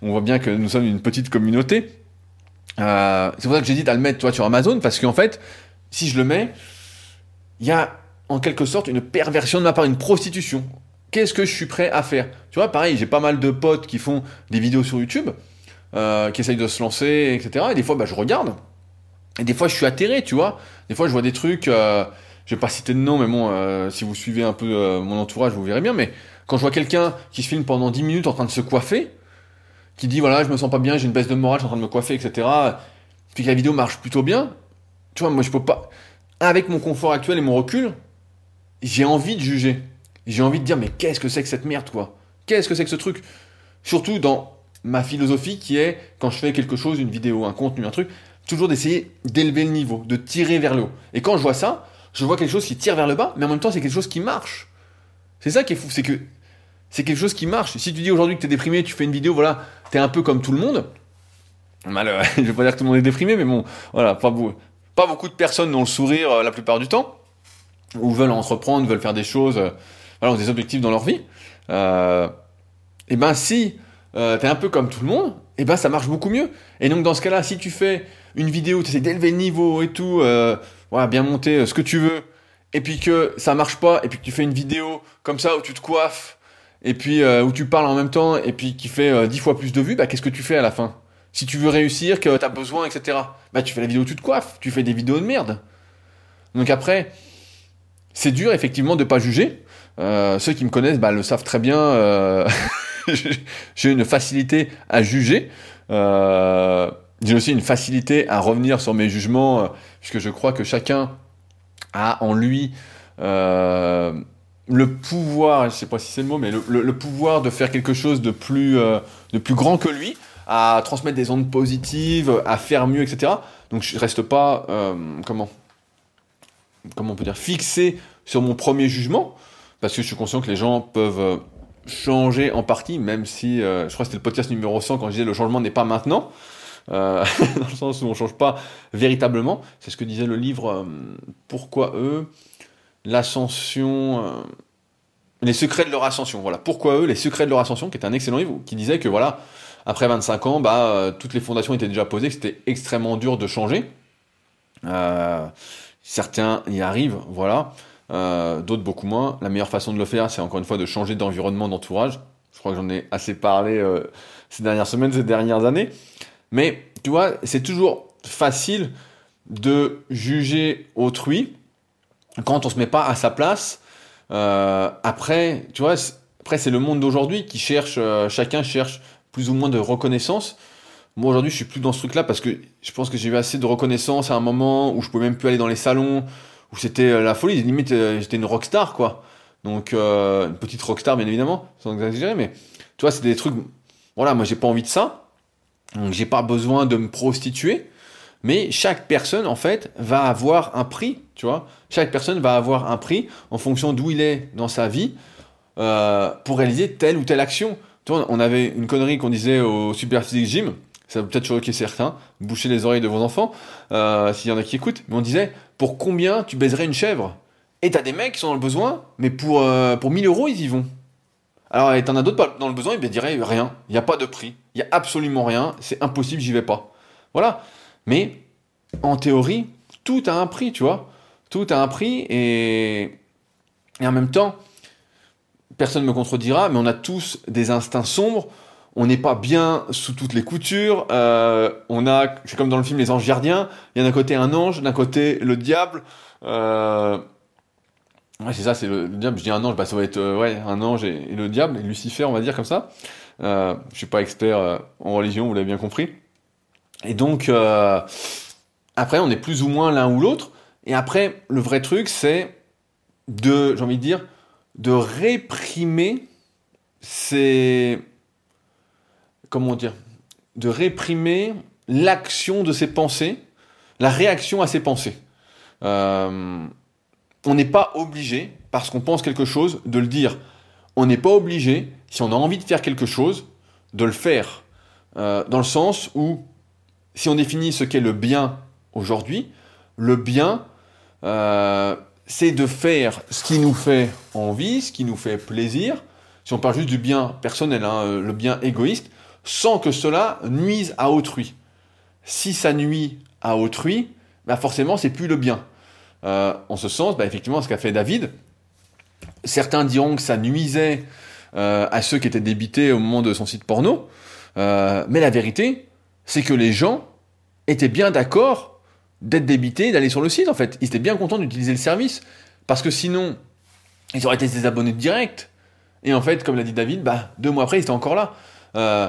On voit bien que nous sommes une petite communauté. Euh, c'est pour ça que j'hésite à le mettre toi sur Amazon, parce qu'en fait, si je le mets, il y a en quelque sorte une perversion de ma part, une prostitution. Qu'est-ce que je suis prêt à faire? Tu vois, pareil, j'ai pas mal de potes qui font des vidéos sur YouTube. Euh, qui essayent de se lancer, etc. Et des fois, bah, je regarde. Et des fois, je suis atterré, tu vois. Des fois, je vois des trucs. Euh, je vais pas citer de nom, mais bon, euh, si vous suivez un peu euh, mon entourage, vous verrez bien. Mais quand je vois quelqu'un qui se filme pendant 10 minutes en train de se coiffer, qui dit voilà, je me sens pas bien, j'ai une baisse de morale, je suis en train de me coiffer, etc. Puis que la vidéo marche plutôt bien. Tu vois, moi, je peux pas. Avec mon confort actuel et mon recul, j'ai envie de juger. J'ai envie de dire mais qu'est-ce que c'est que cette merde, quoi? Qu'est-ce que c'est que ce truc? Surtout dans ma philosophie qui est, quand je fais quelque chose, une vidéo, un contenu, un truc, toujours d'essayer d'élever le niveau, de tirer vers le haut. Et quand je vois ça, je vois quelque chose qui tire vers le bas, mais en même temps, c'est quelque chose qui marche. C'est ça qui est fou, c'est que c'est quelque chose qui marche. Si tu dis aujourd'hui que tu es déprimé, tu fais une vidéo, voilà, tu es un peu comme tout le monde. Mal, je vais pas dire que tout le monde est déprimé, mais bon, voilà, pas, pas beaucoup de personnes n'ont le sourire euh, la plupart du temps, ou veulent entreprendre, veulent faire des choses, euh, ont des objectifs dans leur vie. Euh, et ben si euh, t'es un peu comme tout le monde, et eh ben ça marche beaucoup mieux. Et donc dans ce cas-là, si tu fais une vidéo, tu essaies d'élever le niveau et tout, euh, voilà, bien monter euh, ce que tu veux, et puis que ça marche pas, et puis que tu fais une vidéo comme ça où tu te coiffes, et puis où tu parles en même temps, et puis qui fait dix fois plus de vues, bah qu'est-ce que tu fais à la fin? Si tu veux réussir, que tu as besoin, etc. Bah tu fais la vidéo tu te coiffes, tu fais des vidéos de merde. Donc après, c'est dur effectivement de pas juger. ceux qui me connaissent bah, le savent très bien. J'ai une facilité à juger. J'ai aussi une facilité à revenir sur mes jugements, puisque je crois que chacun a en lui euh, le pouvoir, je ne sais pas si c'est le mot, mais le, pouvoir de faire quelque chose de plus, euh, de plus grand que lui, à transmettre des ondes positives, à faire mieux, etc. Donc je reste pas, euh, comment, comment on peut dire, fixé sur mon premier jugement, parce que je suis conscient que les gens peuvent changer en partie, même si, je crois que c'était le podcast numéro 100 quand je disais le changement n'est pas maintenant. dans le sens où on ne change pas véritablement. C'est ce que disait le livre Pourquoi eux l'ascension, euh, les secrets de leur ascension. Voilà. Pourquoi eux, les secrets de leur ascension, qui est un excellent livre, qui disait que voilà, après 25 ans, bah, euh, toutes les fondations étaient déjà posées, c'était extrêmement dur de changer. Euh, certains y arrivent, voilà. D'autres beaucoup moins. La meilleure façon de le faire, c'est encore une fois de changer d'environnement, d'entourage. Je crois que j'en ai assez parlé ces dernières semaines, ces dernières années. Mais tu vois, c'est toujours facile de juger autrui quand on se met pas à sa place, euh, après, tu vois, après c'est le monde d'aujourd'hui qui cherche, euh, chacun cherche plus ou moins de reconnaissance. Moi aujourd'hui, je suis plus dans ce truc-là parce que je pense que j'ai eu assez de reconnaissance à un moment où je pouvais même plus aller dans les salons, où c'était euh, la folie. Limite, j'étais une rockstar, quoi. Donc une petite rockstar, bien évidemment, sans exagérer, mais tu vois, c'est des trucs. Voilà, moi j'ai pas envie de ça. Donc j'ai pas besoin de me prostituer. Mais chaque personne, en fait, va avoir un prix, tu vois. Chaque personne va avoir un prix en fonction d'où il est dans sa vie euh, pour réaliser telle ou telle action. Tu vois, on avait une connerie qu'on disait au Super Physique Gym, ça va peut-être choquer certains, boucher les oreilles de vos enfants, euh, s'il y en a qui écoutent, mais on disait, pour combien tu baiserais une chèvre Et t'as des mecs qui sont dans le besoin, mais pour, euh, pour 1000 euros, ils y vont. Alors, t'en as d'autres dans le besoin, ils diraient rien, il n'y a pas de prix, il n'y a absolument rien, c'est impossible, j'y vais pas. Voilà. Mais en théorie, tout a un prix, tu vois. Tout a un prix et, en même temps, personne ne me contredira, mais on a tous des instincts sombres. On n'est pas bien sous toutes les coutures. Euh, on a, c'est comme dans le film Les Anges Gardiens. Il y a d'un côté un ange, d'un côté le diable. Euh, ouais, c'est ça, c'est le, diable. Je dis un ange, bah ça va être euh, un ange et, le diable, et Lucifer, on va dire comme ça. je suis pas expert en religion, vous l'avez bien compris. Et donc, euh, après, on est plus ou moins l'un ou l'autre. Et après, le vrai truc, c'est de, j'ai envie de dire, de réprimer ces. Comment dire De réprimer l'action de ses pensées, la réaction à ses pensées. Euh, on n'est pas obligé, parce qu'on pense quelque chose, de le dire. On n'est pas obligé, si on a envie de faire quelque chose, de le faire. Euh, dans le sens où si on définit ce qu'est le bien aujourd'hui, le bien, euh, c'est de faire ce qui nous fait envie, ce qui nous fait plaisir. Si on parle juste du bien personnel, hein, le bien égoïste, sans que cela nuise à autrui. Si ça nuit à autrui, bah forcément, c'est plus le bien. Euh, en ce sens, bah effectivement, ce qu'a fait David, certains diront que ça nuisait à ceux qui étaient débités au moment de son site porno, mais la vérité, c'est que les gens étaient bien d'accord d'être débités, d'aller sur le site en fait. Ils étaient bien contents d'utiliser le service. Parce que sinon, ils auraient été des abonnés direct. Et en fait, comme l'a dit David, bah, deux mois après, ils étaient encore là. Euh,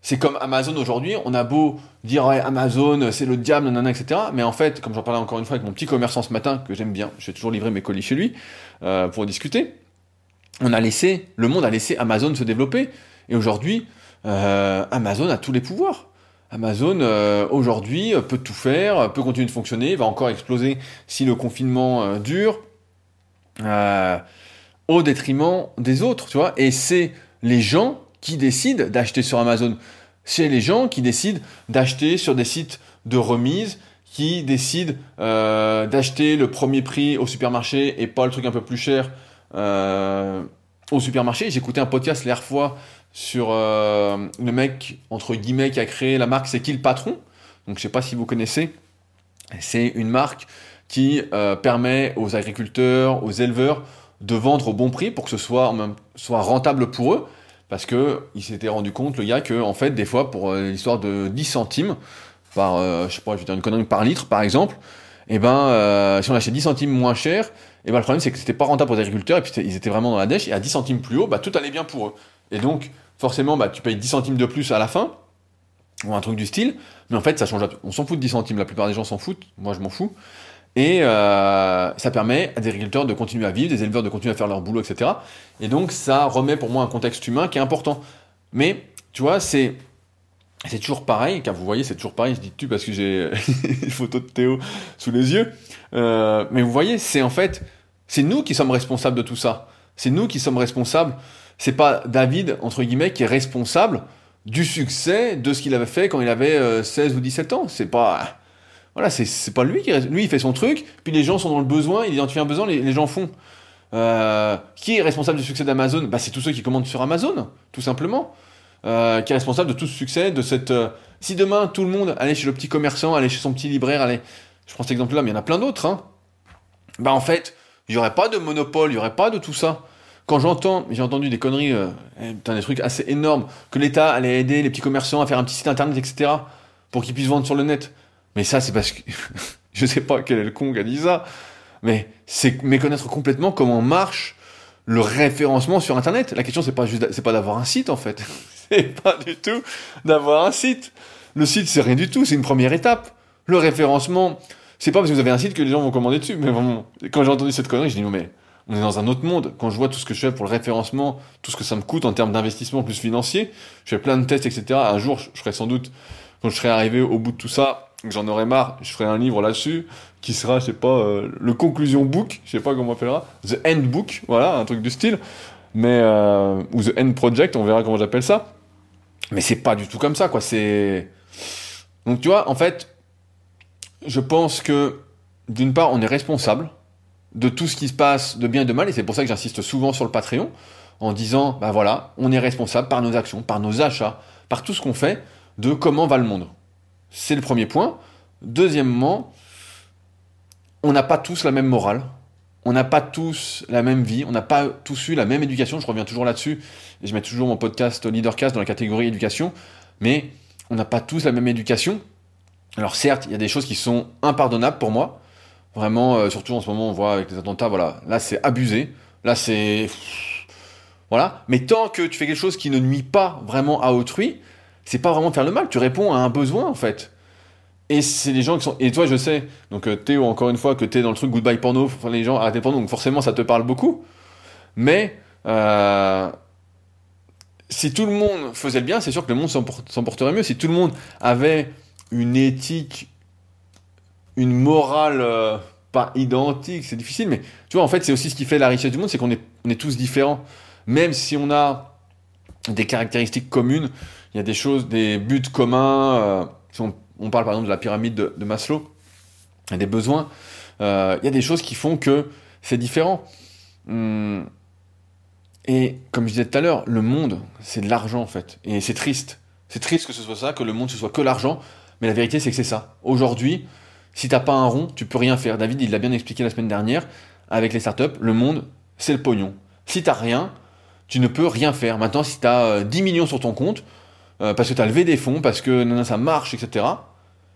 c'est comme Amazon aujourd'hui, on a beau dire Amazon, c'est le diable, nanana, etc. Mais en fait, comme j'en parlais encore une fois avec mon petit commerçant ce matin, que j'aime bien, je vais toujours livrer mes colis chez lui euh, pour discuter, on a laissé, le monde a laissé Amazon se développer. Et aujourd'hui, euh, Amazon a tous les pouvoirs. Amazon aujourd'hui peut tout faire, peut continuer de fonctionner, va encore exploser si le confinement dure, au détriment des autres, tu vois. Et c'est les gens qui décident d'acheter sur Amazon. C'est les gens qui décident d'acheter sur des sites de remise, qui décident d'acheter le premier prix au supermarché et pas le truc un peu plus cher au supermarché. Écouté un podcast l'hier fois sur euh, le mec, entre guillemets, qui a créé la marque C'est qui le patron? Donc je sais pas si vous connaissez. C'est une marque qui euh, permet aux agriculteurs, aux éleveurs de vendre au bon prix pour que ce soit, soit rentable pour eux. Parce que il s'était rendu compte, le gars, que en fait, des fois, pour euh, l'histoire de 10 centimes, par, euh, je sais pas, je vais dire une connerie, par litre, par exemple, et eh ben, euh, si on achetait 10 centimes moins cher, et eh ben, le problème, c'est que c'était pas rentable pour les agriculteurs, et puis ils étaient vraiment dans la dèche, et à 10 centimes plus haut, bah, tout allait bien pour eux. Et donc, forcément, bah, tu payes 10 centimes de plus à la fin, ou un truc du style, mais en fait, ça change, on s'en fout de 10 centimes, la plupart des gens s'en foutent, moi je m'en fous. Et euh, ça permet à des agriculteurs de continuer à vivre, des éleveurs de continuer à faire leur boulot, etc. Et donc ça remet pour moi un contexte humain qui est important. Mais tu vois, c'est c'est toujours pareil, car vous voyez, c'est toujours pareil, je dis tu parce que j'ai une photo de Théo sous les yeux. Euh, mais vous voyez, c'est en fait, c'est nous qui sommes responsables de tout ça. C'est nous qui sommes responsables. C'est pas David, entre guillemets, qui est responsable du succès de ce qu'il avait fait quand il avait 16 euh, ou 17 ans. C'est pas, voilà, c'est pas lui qui il fait son truc, puis les gens sont dans le besoin, il identifie un besoin, les, gens font. Euh, qui est responsable du succès d'Amazon? Bah, C'est tous ceux qui commandent sur Amazon, tout simplement. Euh, qui est responsable de tout ce succès, de cette... Euh, si demain, tout le monde allait chez le petit commerçant, allait chez son petit libraire, allait... Je prends cet exemple-là, mais il y en a plein d'autres. Hein. Bah en fait, il n'y aurait pas de monopole, il n'y aurait pas de tout ça. Quand j'entends, j'ai entendu des conneries, des trucs assez énormes, que l'État allait aider les petits commerçants à faire un petit site internet, etc., pour qu'ils puissent vendre sur le net. Mais ça, c'est parce que je sais pas quel est le con qui a dit ça, mais c'est méconnaître complètement comment marche le référencement sur Internet. La question, c'est pas juste, c'est pas d'avoir un site en fait. c'est pas du tout d'avoir un site. Le site, c'est rien du tout. C'est une première étape. Le référencement, c'est pas parce que vous avez un site que les gens vont commander dessus. Mais vraiment, quand j'ai entendu cette connerie, je dis non mais on est dans un autre monde. Quand je vois tout ce que je fais pour le référencement, tout ce que ça me coûte en termes d'investissement plus financier, je fais plein de tests, etc. Un jour, je ferai sans doute, quand je serai arrivé au bout de tout ça, j'en aurais marre, je ferai un livre là-dessus qui sera, je sais pas, euh, le conclusion book, je sais pas comment on appellera, the end book, voilà, un truc du style, mais euh, ou the end project, on verra comment j'appelle ça. Mais c'est pas du tout comme ça, quoi. C'est donc tu vois, en fait, je pense que d'une part, on est responsable de tout ce qui se passe de bien et de mal, et c'est pour ça que j'insiste souvent sur le Patreon, en disant, bah voilà, on est responsable par nos actions, par nos achats, par tout ce qu'on fait, de comment va le monde. C'est le premier point. Deuxièmement, on n'a pas tous la même morale. On n'a pas tous la même vie, on n'a pas tous eu la même éducation, je reviens toujours là-dessus, je mets toujours mon podcast Leadercast dans la catégorie éducation, mais on n'a pas tous la même éducation. Alors certes, il y a des choses qui sont impardonnables pour moi, vraiment, euh, surtout en ce moment, on voit avec les attentats, voilà, là c'est abusé, là c'est... Voilà, mais tant que tu fais quelque chose qui ne nuit pas vraiment à autrui, c'est pas vraiment faire le mal, tu réponds à un besoin en fait. Et c'est les gens qui sont. Et toi, je sais, donc euh, Théo, encore une fois, que t'es dans le truc goodbye porno, les gens arrêtez porno, donc forcément ça te parle beaucoup. Mais euh, si tout le monde faisait le bien, c'est sûr que le monde s'en porterait mieux. Si tout le monde avait une éthique, une morale euh, pas identique, c'est difficile, mais tu vois, en fait, c'est aussi ce qui fait la richesse du monde, c'est qu'on est, tous différents. Même si on a des caractéristiques communes, il y a des choses, des buts communs. Euh, on, parle par exemple de la pyramide de, Maslow, il y a des besoins. Euh, il y a des choses qui font que c'est différent. Hum, et comme je disais tout à l'heure, le monde, c'est de l'argent en fait. Et c'est triste. C'est triste que ce soit ça, que le monde ce soit que l'argent. Mais la vérité, c'est que c'est ça. Aujourd'hui, si t'as pas un rond, tu peux rien faire. David, il l'a bien expliqué la semaine dernière avec les startups. Le monde, c'est le pognon. Si t'as rien, tu ne peux rien faire. Maintenant, si tu as 10 millions sur ton compte, euh, parce que tu as levé des fonds, parce que ça marche, etc.,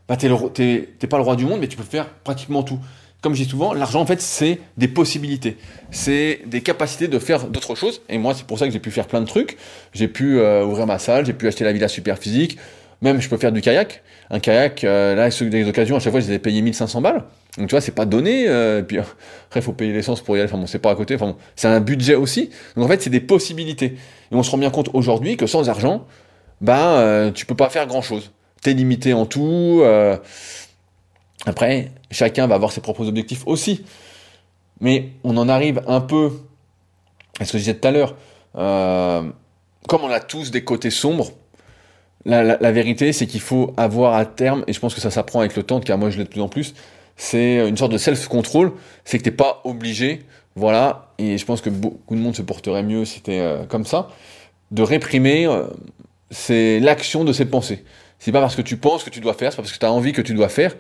bah, tu n'es pas le roi du monde, mais tu peux faire pratiquement tout. Comme je dis souvent, l'argent, en fait, c'est des possibilités. C'est des capacités de faire d'autres choses. Et moi, c'est pour ça que j'ai pu faire plein de trucs. J'ai pu euh, ouvrir ma salle, j'ai pu acheter la villa super physique. Même, je peux faire du kayak. Un kayak, euh, là, avec des occasions, à chaque fois, je les ai payés 1500 balles. Donc, tu vois, c'est pas donné. Euh, puis, après, faut payer l'essence pour y aller. Enfin, bon, c'est pas à côté. Enfin, bon, c'est un budget aussi. Donc, en fait, c'est des possibilités. Et on se rend bien compte aujourd'hui que sans argent, ben, euh, tu peux pas faire grand chose. T'es limité en tout. Euh. Après, chacun va avoir ses propres objectifs aussi. Mais on en arrive un peu à ce que je disais tout à l'heure. comme on a tous des côtés sombres, la, vérité, c'est qu'il faut avoir à terme, et je pense que ça s'apprend avec le temps, car moi je l'ai de plus en plus, c'est une sorte de self-control, c'est que t'es pas obligé, voilà, et je pense que beaucoup de monde se porterait mieux si c'était euh, comme ça, de réprimer, euh, c'est l'action de ses pensées. C'est pas parce que tu penses que tu dois faire, c'est pas parce que tu as envie que tu dois faire.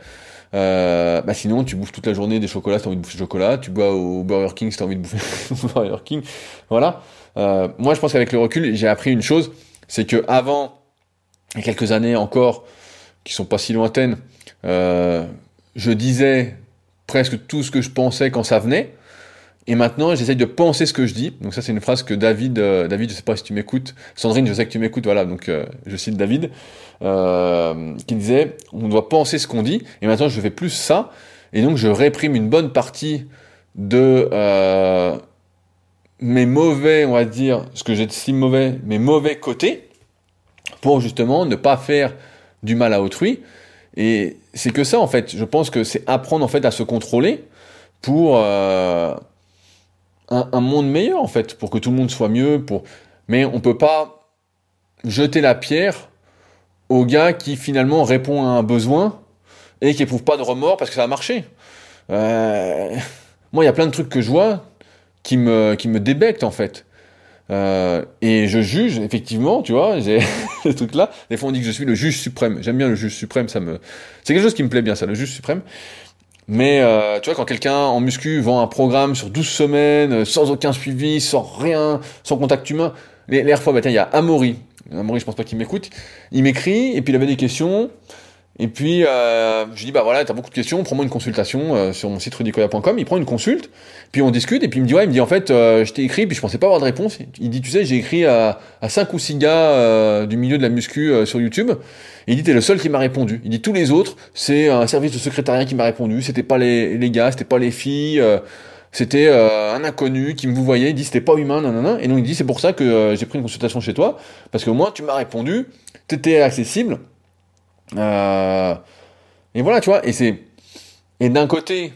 Euh, bah sinon, tu bouffes toute la journée des chocolats si t'as envie de bouffer du chocolat. Tu bois au Burger King si t'as envie de bouffer au Burger King. Voilà. Euh, moi, je pense qu'avec le recul, j'ai appris une chose, c'est que avant, il y a quelques années encore, qui sont pas si lointaines, euh, je disais presque tout ce que je pensais quand ça venait. Et maintenant, j'essaye de penser ce que je dis. Donc ça, c'est une phrase que David, euh, David, je sais pas si tu m'écoutes. Sandrine, je sais que tu m'écoutes. Voilà, donc euh, je cite David euh, qui disait on doit penser ce qu'on dit. Et maintenant, je fais plus ça. Et donc, je réprime une bonne partie de euh, mes mauvais, on va dire, ce que j'estime mauvais, mes mauvais côtés, pour justement ne pas faire du mal à autrui. Et c'est que ça, en fait. Je pense que c'est apprendre en fait à se contrôler pour un, monde meilleur en fait, pour que tout le monde soit mieux. Pour... Mais on peut pas jeter la pierre au gars qui finalement répond à un besoin et qui éprouve pas de remords parce que ça a marché. Euh... Moi, il y a plein de trucs que je vois qui me, qui me débectent en fait. Euh, et je juge, effectivement, tu vois, j'ai ce truc-là. Des fois, on dit que je suis le juge suprême. J'aime bien le juge suprême, ça me, c'est quelque chose qui me plaît bien, ça, le juge suprême. Mais euh, tu vois, quand quelqu'un en muscu vend un programme sur 12 semaines, euh, sans aucun suivi, sans rien, sans contact humain, les, les fois, bah, il y a Amaury. Amaury, je pense pas qu'il m'écoute. Il m'écrit, et puis il avait des questions. Et puis, euh, je dis, bah voilà, t'as beaucoup de questions, prends-moi une consultation euh, sur mon site rudicola.com. Il prend une consulte, puis on discute, et puis il me dit, ouais, il me dit, en fait, euh, je t'ai écrit, puis je pensais pas avoir de réponse. Il dit, tu sais, j'ai écrit à, à 5 ou 6 gars euh, du milieu de la muscu euh, sur YouTube. Et il dit, t'es le seul qui m'a répondu. Il dit, tous les autres, c'est un service de secrétariat qui m'a répondu. C'était pas les, les gars, c'était pas les filles. euh, c'était un inconnu qui me vous voyait, il dit c'était pas humain, nanana. Et donc il dit c'est pour ça que j'ai pris une consultation chez toi, parce que moi tu m'as répondu, t'étais accessible, euh, et voilà, tu vois, et c'est. Et d'un côté,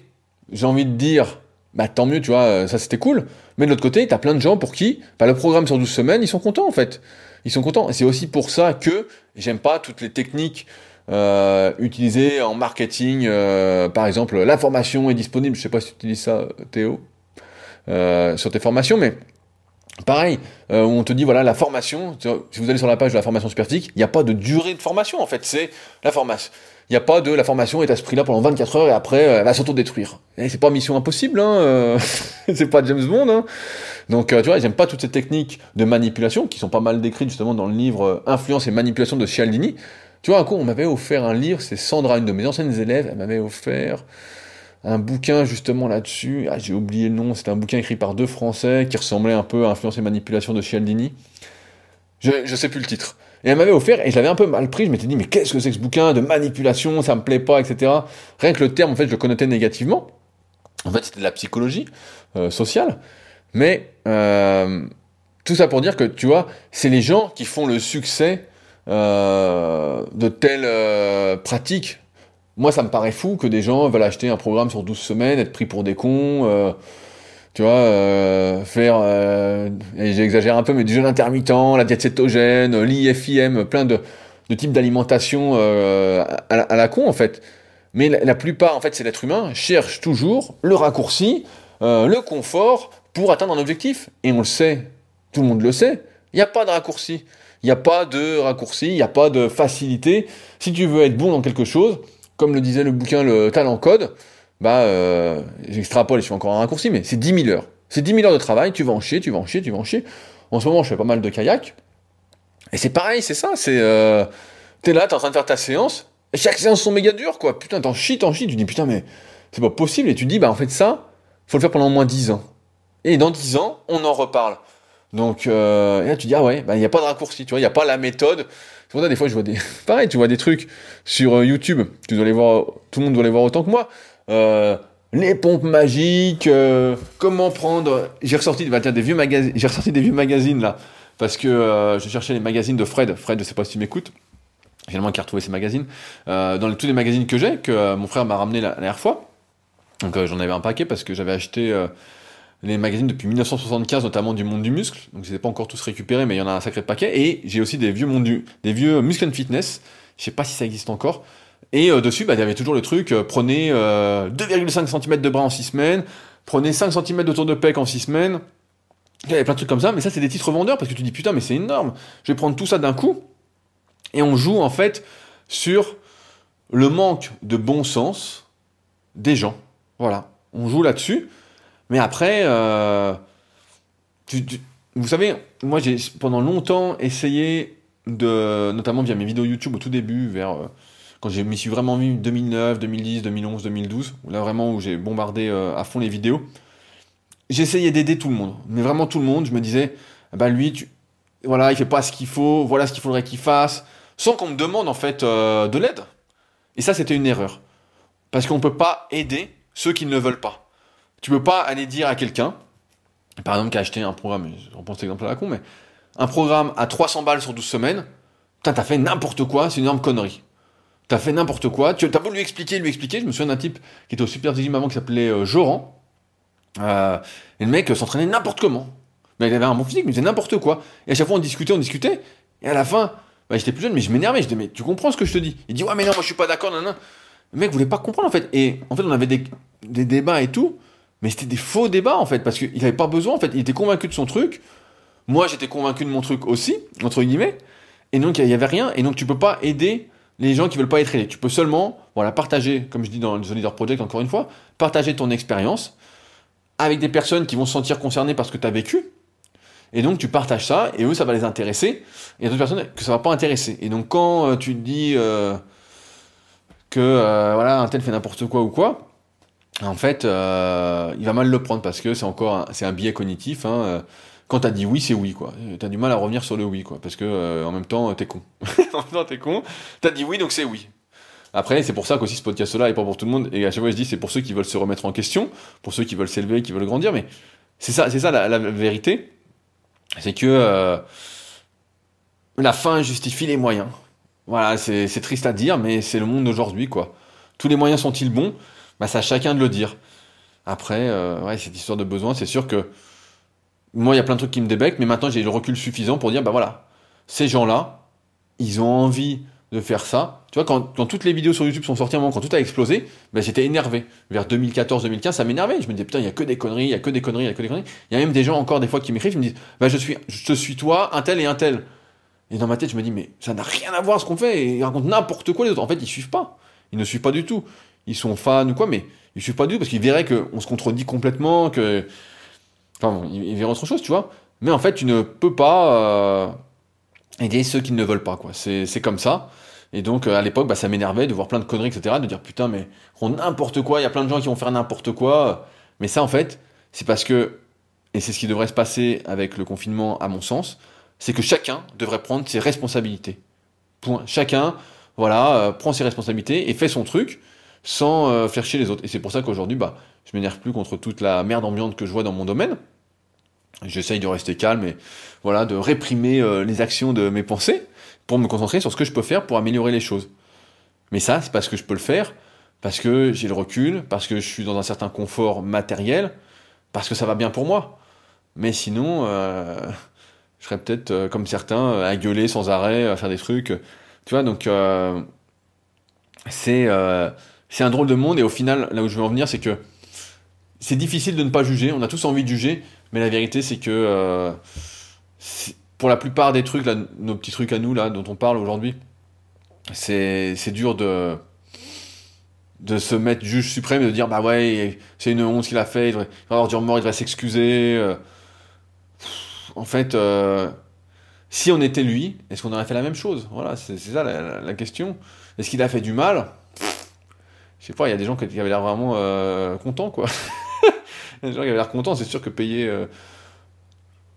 j'ai envie de dire, bah tant mieux, tu vois, ça c'était cool. Mais de l'autre côté, t'as plein de gens pour qui, bah, le programme sur 12 semaines, ils sont contents en fait. Ils sont contents. Et c'est aussi pour ça que j'aime pas toutes les techniques euh, utilisées en marketing. Euh, par exemple, la formation est disponible. Je sais pas si tu utilises ça, Théo, euh, sur tes formations, mais Pareil, euh, on te dit voilà la formation, si vous allez sur la page de la formation Superphysique, il n'y a pas de durée de formation en fait, c'est la formation. Il n'y a pas de la formation est à ce prix-là pendant 24 heures et après elle va s'autodétruire. Et c'est pas mission impossible, hein, euh, c'est pas James Bond. Hein. Donc euh, tu vois, ils n'aiment pas toutes ces techniques de manipulation qui sont pas mal décrites justement dans le livre Influence et manipulation de Cialdini. Tu vois, un coup on m'avait offert un livre, c'est Sandra, une de mes anciennes élèves, elle m'avait offert un bouquin justement là-dessus. Ah, j'ai oublié le nom. C'était un bouquin écrit par deux Français qui ressemblait un peu à Influence et Manipulation de Cialdini. Je, je sais plus le titre. Et elle m'avait offert et je l'avais un peu mal pris. Je m'étais dit mais qu'est-ce que c'est que ce bouquin de manipulation? Ça me plaît pas, etc. Rien que le terme, en fait, je le connotais négativement. En fait, c'était de la psychologie euh, sociale. Mais euh, tout ça pour dire que tu vois, c'est les gens qui font le succès euh, de telles pratiques moi, ça me paraît fou que des gens veulent acheter un programme sur 12 semaines, être pris pour des cons, euh, tu vois, euh, faire, euh, j'exagère un peu, mais du jeûne intermittent, la diète cétogène, l'IFIM, plein de, types d'alimentation à, la con, en fait. Mais la, la plupart, en fait, c'est l'être humain, cherche toujours le raccourci, le confort pour atteindre un objectif. Et on le sait, tout le monde le sait, il n'y a pas de raccourci. Il n'y a pas de raccourci, il n'y a pas de facilité. Si tu veux être bon dans quelque chose, comme le disait le bouquin Le Talent Code, bah, euh, j'extrapole je fais encore un raccourci, mais c'est 10 000 heures. C'est 10 000 heures de travail, tu vas en chier, tu vas en chier, tu vas en chier. En ce moment, je fais pas mal de kayak. Et c'est pareil, c'est ça, c'est... Euh, t'es là, t'es en train de faire ta séance, et chaque séance sont méga dures, quoi. Putain, t'en chies, t'en chies, tu dis, putain, mais c'est pas possible. Et tu dis, bah, en fait, ça, faut le faire pendant au moins 10 ans. Et dans 10 ans, on en reparle. Donc, euh, et là, tu dis, ah ouais, bah, il n'y a pas de raccourci, tu vois, il n'y a pas la méthode. Pour des fois, je vois des. Pareil, tu vois des trucs sur YouTube. Tu dois les voir. Tout le monde doit les voir autant que moi. Euh, les pompes magiques. Euh, comment prendre. J'ai ressorti. Bah, tiens, des vieux magazines. J'ai ressorti des vieux magazines là. Parce que euh, je cherchais les magazines de Fred. Fred, je sais pas si tu m'écoutes. Finalement, qui a retrouvé ces magazines. Euh, dans tous les magazines que j'ai, que mon frère m'a ramené la, dernière fois. Donc, j'en avais un paquet parce que j'avais acheté les magazines depuis 1975, notamment du monde du muscle. Donc je les ai pas encore tous récupérés, mais il y en a un sacré paquet. Et j'ai aussi des vieux monde des vieux muscle and fitness. Je sais pas si ça existe encore. Et euh, dessus, bah, il y avait toujours le truc, euh, prenez euh, 2,5 cm de bras en 6 semaines, prenez 5 cm de tour de pec en 6 semaines. Il y avait plein de trucs comme ça, mais ça c'est des titres vendeurs parce que tu dis putain mais c'est énorme, je vais prendre tout ça d'un coup. Et on joue en fait sur le manque de bon sens des gens. Voilà, on joue là-dessus. Mais après, euh, vous savez, moi j'ai pendant longtemps essayé de, notamment via mes vidéos YouTube au tout début, vers euh, quand je m'y suis vraiment mis 2009, 2010, 2011, 2012, là vraiment où j'ai bombardé euh, à fond les vidéos, j'essayais d'aider tout le monde, mais vraiment tout le monde. Je me disais, bah lui, tu, voilà, il fait pas ce qu'il faut, voilà ce qu'il faudrait qu'il fasse, sans qu'on me demande en fait de l'aide. Et ça, c'était une erreur. Parce qu'on ne peut pas aider ceux qui ne le veulent pas. Tu peux pas aller dire à quelqu'un, par exemple, qui a acheté un programme, je reprends cet exemple à la con, mais un programme à 300 balles sur 12 semaines, putain, t'as fait n'importe quoi, c'est une énorme connerie. T'as fait n'importe quoi, tu as beau lui expliquer, lui expliquer, je me souviens d'un type qui était au Super Gym avant qui s'appelait euh, Joran, euh, et le mec s'entraînait n'importe comment. Mais il avait un bon physique, mais il faisait n'importe quoi. Et à chaque fois on discutait, on discutait, et à la fin, bah, j'étais plus jeune, mais je m'énervais, je disais, mais tu comprends ce que je te dis? Il dit, ouais, mais non, moi je suis pas d'accord, non, non. Le mec voulait pas comprendre en fait. Et en fait, on avait des débats et tout, mais c'était des faux débats en fait, parce qu'il avait pas besoin en fait. Il était convaincu de son truc. Moi, j'étais convaincu de mon truc aussi, entre guillemets. Et donc, il y avait rien. Et donc, tu peux pas aider les gens qui veulent pas être aidés. Tu peux seulement, voilà, partager, comme je dis dans The Leader Project encore une fois, partager ton expérience avec des personnes qui vont se sentir concernées parce que tu as vécu. Et donc tu partages ça, et eux, ça va les intéresser. Et il y a d'autres personnes que ça va pas intéresser. Et donc quand euh, tu dis euh, que euh, voilà, un tel fait n'importe quoi ou quoi, en fait, euh, il va mal le prendre parce que c'est encore c'est un biais cognitif. Hein, quand t'as dit oui, c'est oui, quoi. T'as du mal à revenir sur le oui, quoi. Parce que euh, en même temps, t'es con. en même temps, t'es con. T'as dit oui, donc c'est oui. Après, c'est pour ça qu'aussi ce podcast-là est pas pour tout le monde. Et à chaque fois, je dis, c'est pour ceux qui veulent se remettre en question, pour ceux qui veulent s'élever, qui veulent grandir. Mais c'est ça, c'est ça la, la, vérité. C'est que la fin justifie les moyens. Voilà, c'est triste à dire, mais c'est le monde d'aujourd'hui, quoi. Tous les moyens sont-ils bons? Bah, c'est à chacun de le dire. Après, euh, ouais, cette histoire de besoin, c'est sûr que moi, il y a plein de trucs qui me débectent, mais maintenant j'ai le recul suffisant pour dire, bah voilà, ces gens-là, ils ont envie de faire ça. Tu vois, quand, quand, toutes les vidéos sur YouTube sont sorties à un moment, quand tout a explosé, bah, j'étais énervé. Vers 2014-2015, ça m'énervait. Je me disais, putain, il y a que des conneries, il y a que des conneries, il y a que des conneries. Il y a même des gens encore des fois qui m'écrivent, ils me disent, bah je suis, je suis toi, un tel et un tel. Et dans ma tête, je me dis, mais ça n'a rien à voir ce qu'on fait, et ils racontent n'importe quoi les autres. En fait, ils suivent pas. Ils ne suivent pas du tout. Ils sont fans ou quoi, mais ils suivent pas du tout parce qu'ils verraient qu'on se contredit complètement, que. Enfin, ils verraient autre chose, tu vois. Mais en fait, tu ne peux pas euh, aider ceux qui ne veulent pas, quoi. C'est comme ça. Et donc, euh, à l'époque, bah, ça m'énervait de voir plein de conneries, etc. De dire, putain, mais on n'importe quoi, il y a plein de gens qui vont faire n'importe quoi. Mais ça, en fait, c'est parce que, et c'est ce qui devrait se passer avec le confinement, à mon sens, c'est que chacun devrait prendre ses responsabilités. Point. Chacun, voilà, euh, prend ses responsabilités et fait son truc sans euh, faire chier les autres. Et c'est pour ça qu'aujourd'hui, bah, je m'énerve plus contre toute la merde ambiante que je vois dans mon domaine. J'essaye de rester calme et voilà, de réprimer euh, les actions de mes pensées pour me concentrer sur ce que je peux faire pour améliorer les choses. Mais ça, c'est parce que je peux le faire, parce que j'ai le recul, parce que je suis dans un certain confort matériel, parce que ça va bien pour moi. Mais sinon, je serais peut-être euh, comme certains euh, à gueuler sans arrêt, à faire des trucs. Tu vois, donc euh, c'est c'est un drôle de monde et au final, là où je veux en venir, c'est que c'est difficile de ne pas juger. On a tous envie de juger, mais la vérité, c'est que pour la plupart des trucs, nos petits trucs à nous là, dont on parle aujourd'hui, c'est dur de se mettre juge suprême et de dire bah ouais c'est une honte qu'il a fait il devrait, avoir dur mort il devrait s'excuser en fait, euh, si on était lui, est-ce qu'on aurait fait la même chose? Voilà, c'est ça la, question. Est-ce qu'il a fait du mal? Je sais pas, il y a des gens qui avaient l'air vraiment euh, contents, quoi. il y a des gens qui avaient l'air contents, c'est sûr que payer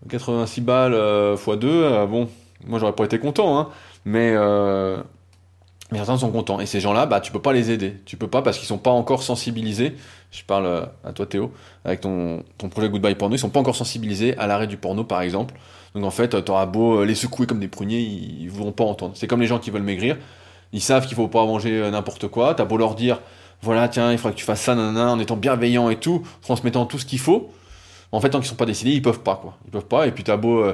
86 euh, balles x 2, bon, moi j'aurais pas été content, hein, mais certains sont contents. Et ces gens-là, bah, tu peux pas les aider. Tu peux pas parce qu'ils sont pas encore sensibilisés. Je parle euh, à toi, Théo, avec ton, ton projet Goodbye Porno. Ils sont pas encore sensibilisés à l'arrêt du porno, par exemple. Donc, en fait, t'auras beau euh, les secouer comme des pruniers, ils, ils voudront pas entendre. C'est comme les gens qui veulent maigrir. Ils savent qu'il faut pas manger euh, n'importe quoi. T'as beau leur dire, voilà, tiens, il faudrait que tu fasses ça, nanana, en étant bienveillant et tout, transmettant tout ce qu'il faut. En fait, tant qu'ils sont pas décidés, ils peuvent pas, quoi. Ils peuvent pas. Et puis, t'as beau,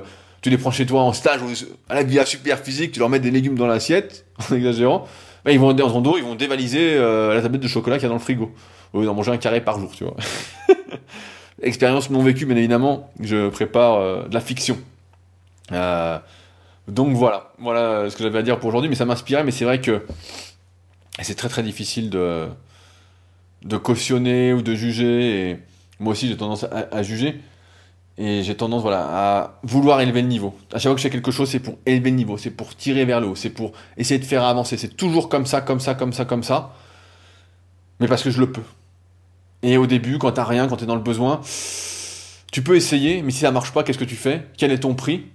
tu les prends chez toi en stage ou à la super physique, tu leur mets des légumes dans l'assiette, en exagérant, bah, ils vont dans son dos, ils vont dévaliser euh, la tablette de chocolat qu'il y a dans le frigo. Au lieu d'en manger un carré par jour, tu vois. Expérience non vécue, bien évidemment, je prépare euh, de la fiction. Euh, donc voilà, voilà ce que j'avais à dire pour aujourd'hui, mais ça m'inspirait, mais c'est vrai que c'est très très difficile de, de cautionner ou de juger. Et moi aussi, j'ai tendance à, juger. Et j'ai tendance voilà, à vouloir élever le niveau. À chaque fois que je fais quelque chose, c'est pour élever le niveau, c'est pour tirer vers le haut, c'est pour essayer de faire avancer. C'est toujours comme ça, comme ça, comme ça, comme ça. Mais parce que je le peux. Et au début, quand t'as rien, quand t'es dans le besoin, tu peux essayer, mais si ça marche pas, qu'est-ce que tu fais? Quel est ton prix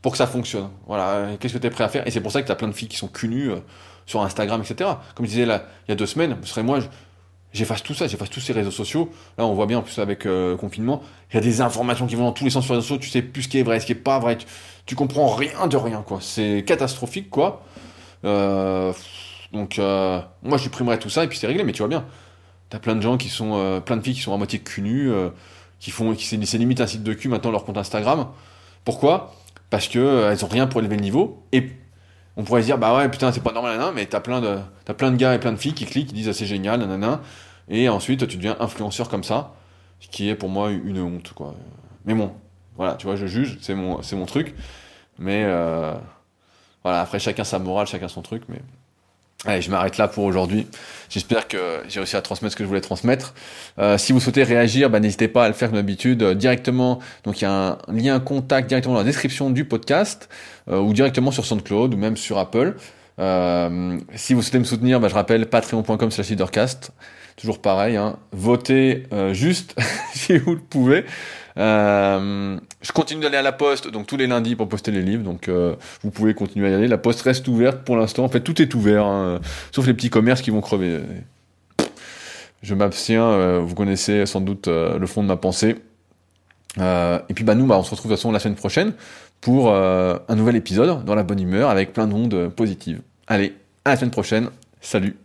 pour que ça fonctionne? Voilà, qu'est-ce que tu es prêt à faire? Et c'est pour ça que tu as plein de filles qui sont cul euh, sur Instagram, etc. Comme je disais là, il y a deux semaines, ce serait moi, j'efface tout ça, j'efface tous ces réseaux sociaux. Là, on voit bien en plus avec euh, le confinement, il y a des informations qui vont dans tous les sens sur les réseaux sociaux, tu sais plus ce qui est vrai, ce qui est pas vrai, tu, comprends rien de rien, quoi. C'est catastrophique, quoi. Euh, donc, moi, je supprimerais tout ça et puis c'est réglé, mais tu vois bien. T'as plein de gens qui sont, plein de filles qui sont à moitié cul nu, qui font, qui c'est limite un site de cul maintenant leur compte Instagram. Pourquoi? Parce que euh, elles ont rien pour élever le niveau. Et on pourrait se dire bah ouais putain c'est pas normal nanana, mais t'as plein de as plein de gars et plein de filles qui cliquent, qui disent ah, c'est génial nanana, et ensuite tu deviens influenceur comme ça, ce qui est pour moi une honte quoi. Mais bon, voilà, tu vois, je juge, c'est mon c'est mon truc, mais euh, voilà après chacun sa morale, chacun son truc, mais Allez, je m'arrête là pour aujourd'hui. J'espère que j'ai réussi à transmettre ce que je voulais transmettre. Euh, si vous souhaitez réagir, bah, n'hésitez pas à le faire comme d'habitude euh, directement. Donc il y a un lien contact directement dans la description du podcast euh, ou directement sur SoundCloud ou même sur Apple. si vous souhaitez me soutenir, bah, je rappelle patreon.com slash leadercast. Toujours pareil, hein. votez juste si vous le pouvez. Euh, je continue d'aller à la poste, donc tous les lundis pour poster les livres, donc euh, vous pouvez continuer à y aller. La poste reste ouverte pour l'instant. En fait, tout est ouvert, hein, sauf les petits commerces qui vont crever. Je m'abstiens. Euh, vous connaissez sans doute le fond de ma pensée. et puis bah nous, bah, on se retrouve de toute façon la semaine prochaine pour un nouvel épisode dans la bonne humeur avec plein de ondes positives. Allez, à la semaine prochaine. Salut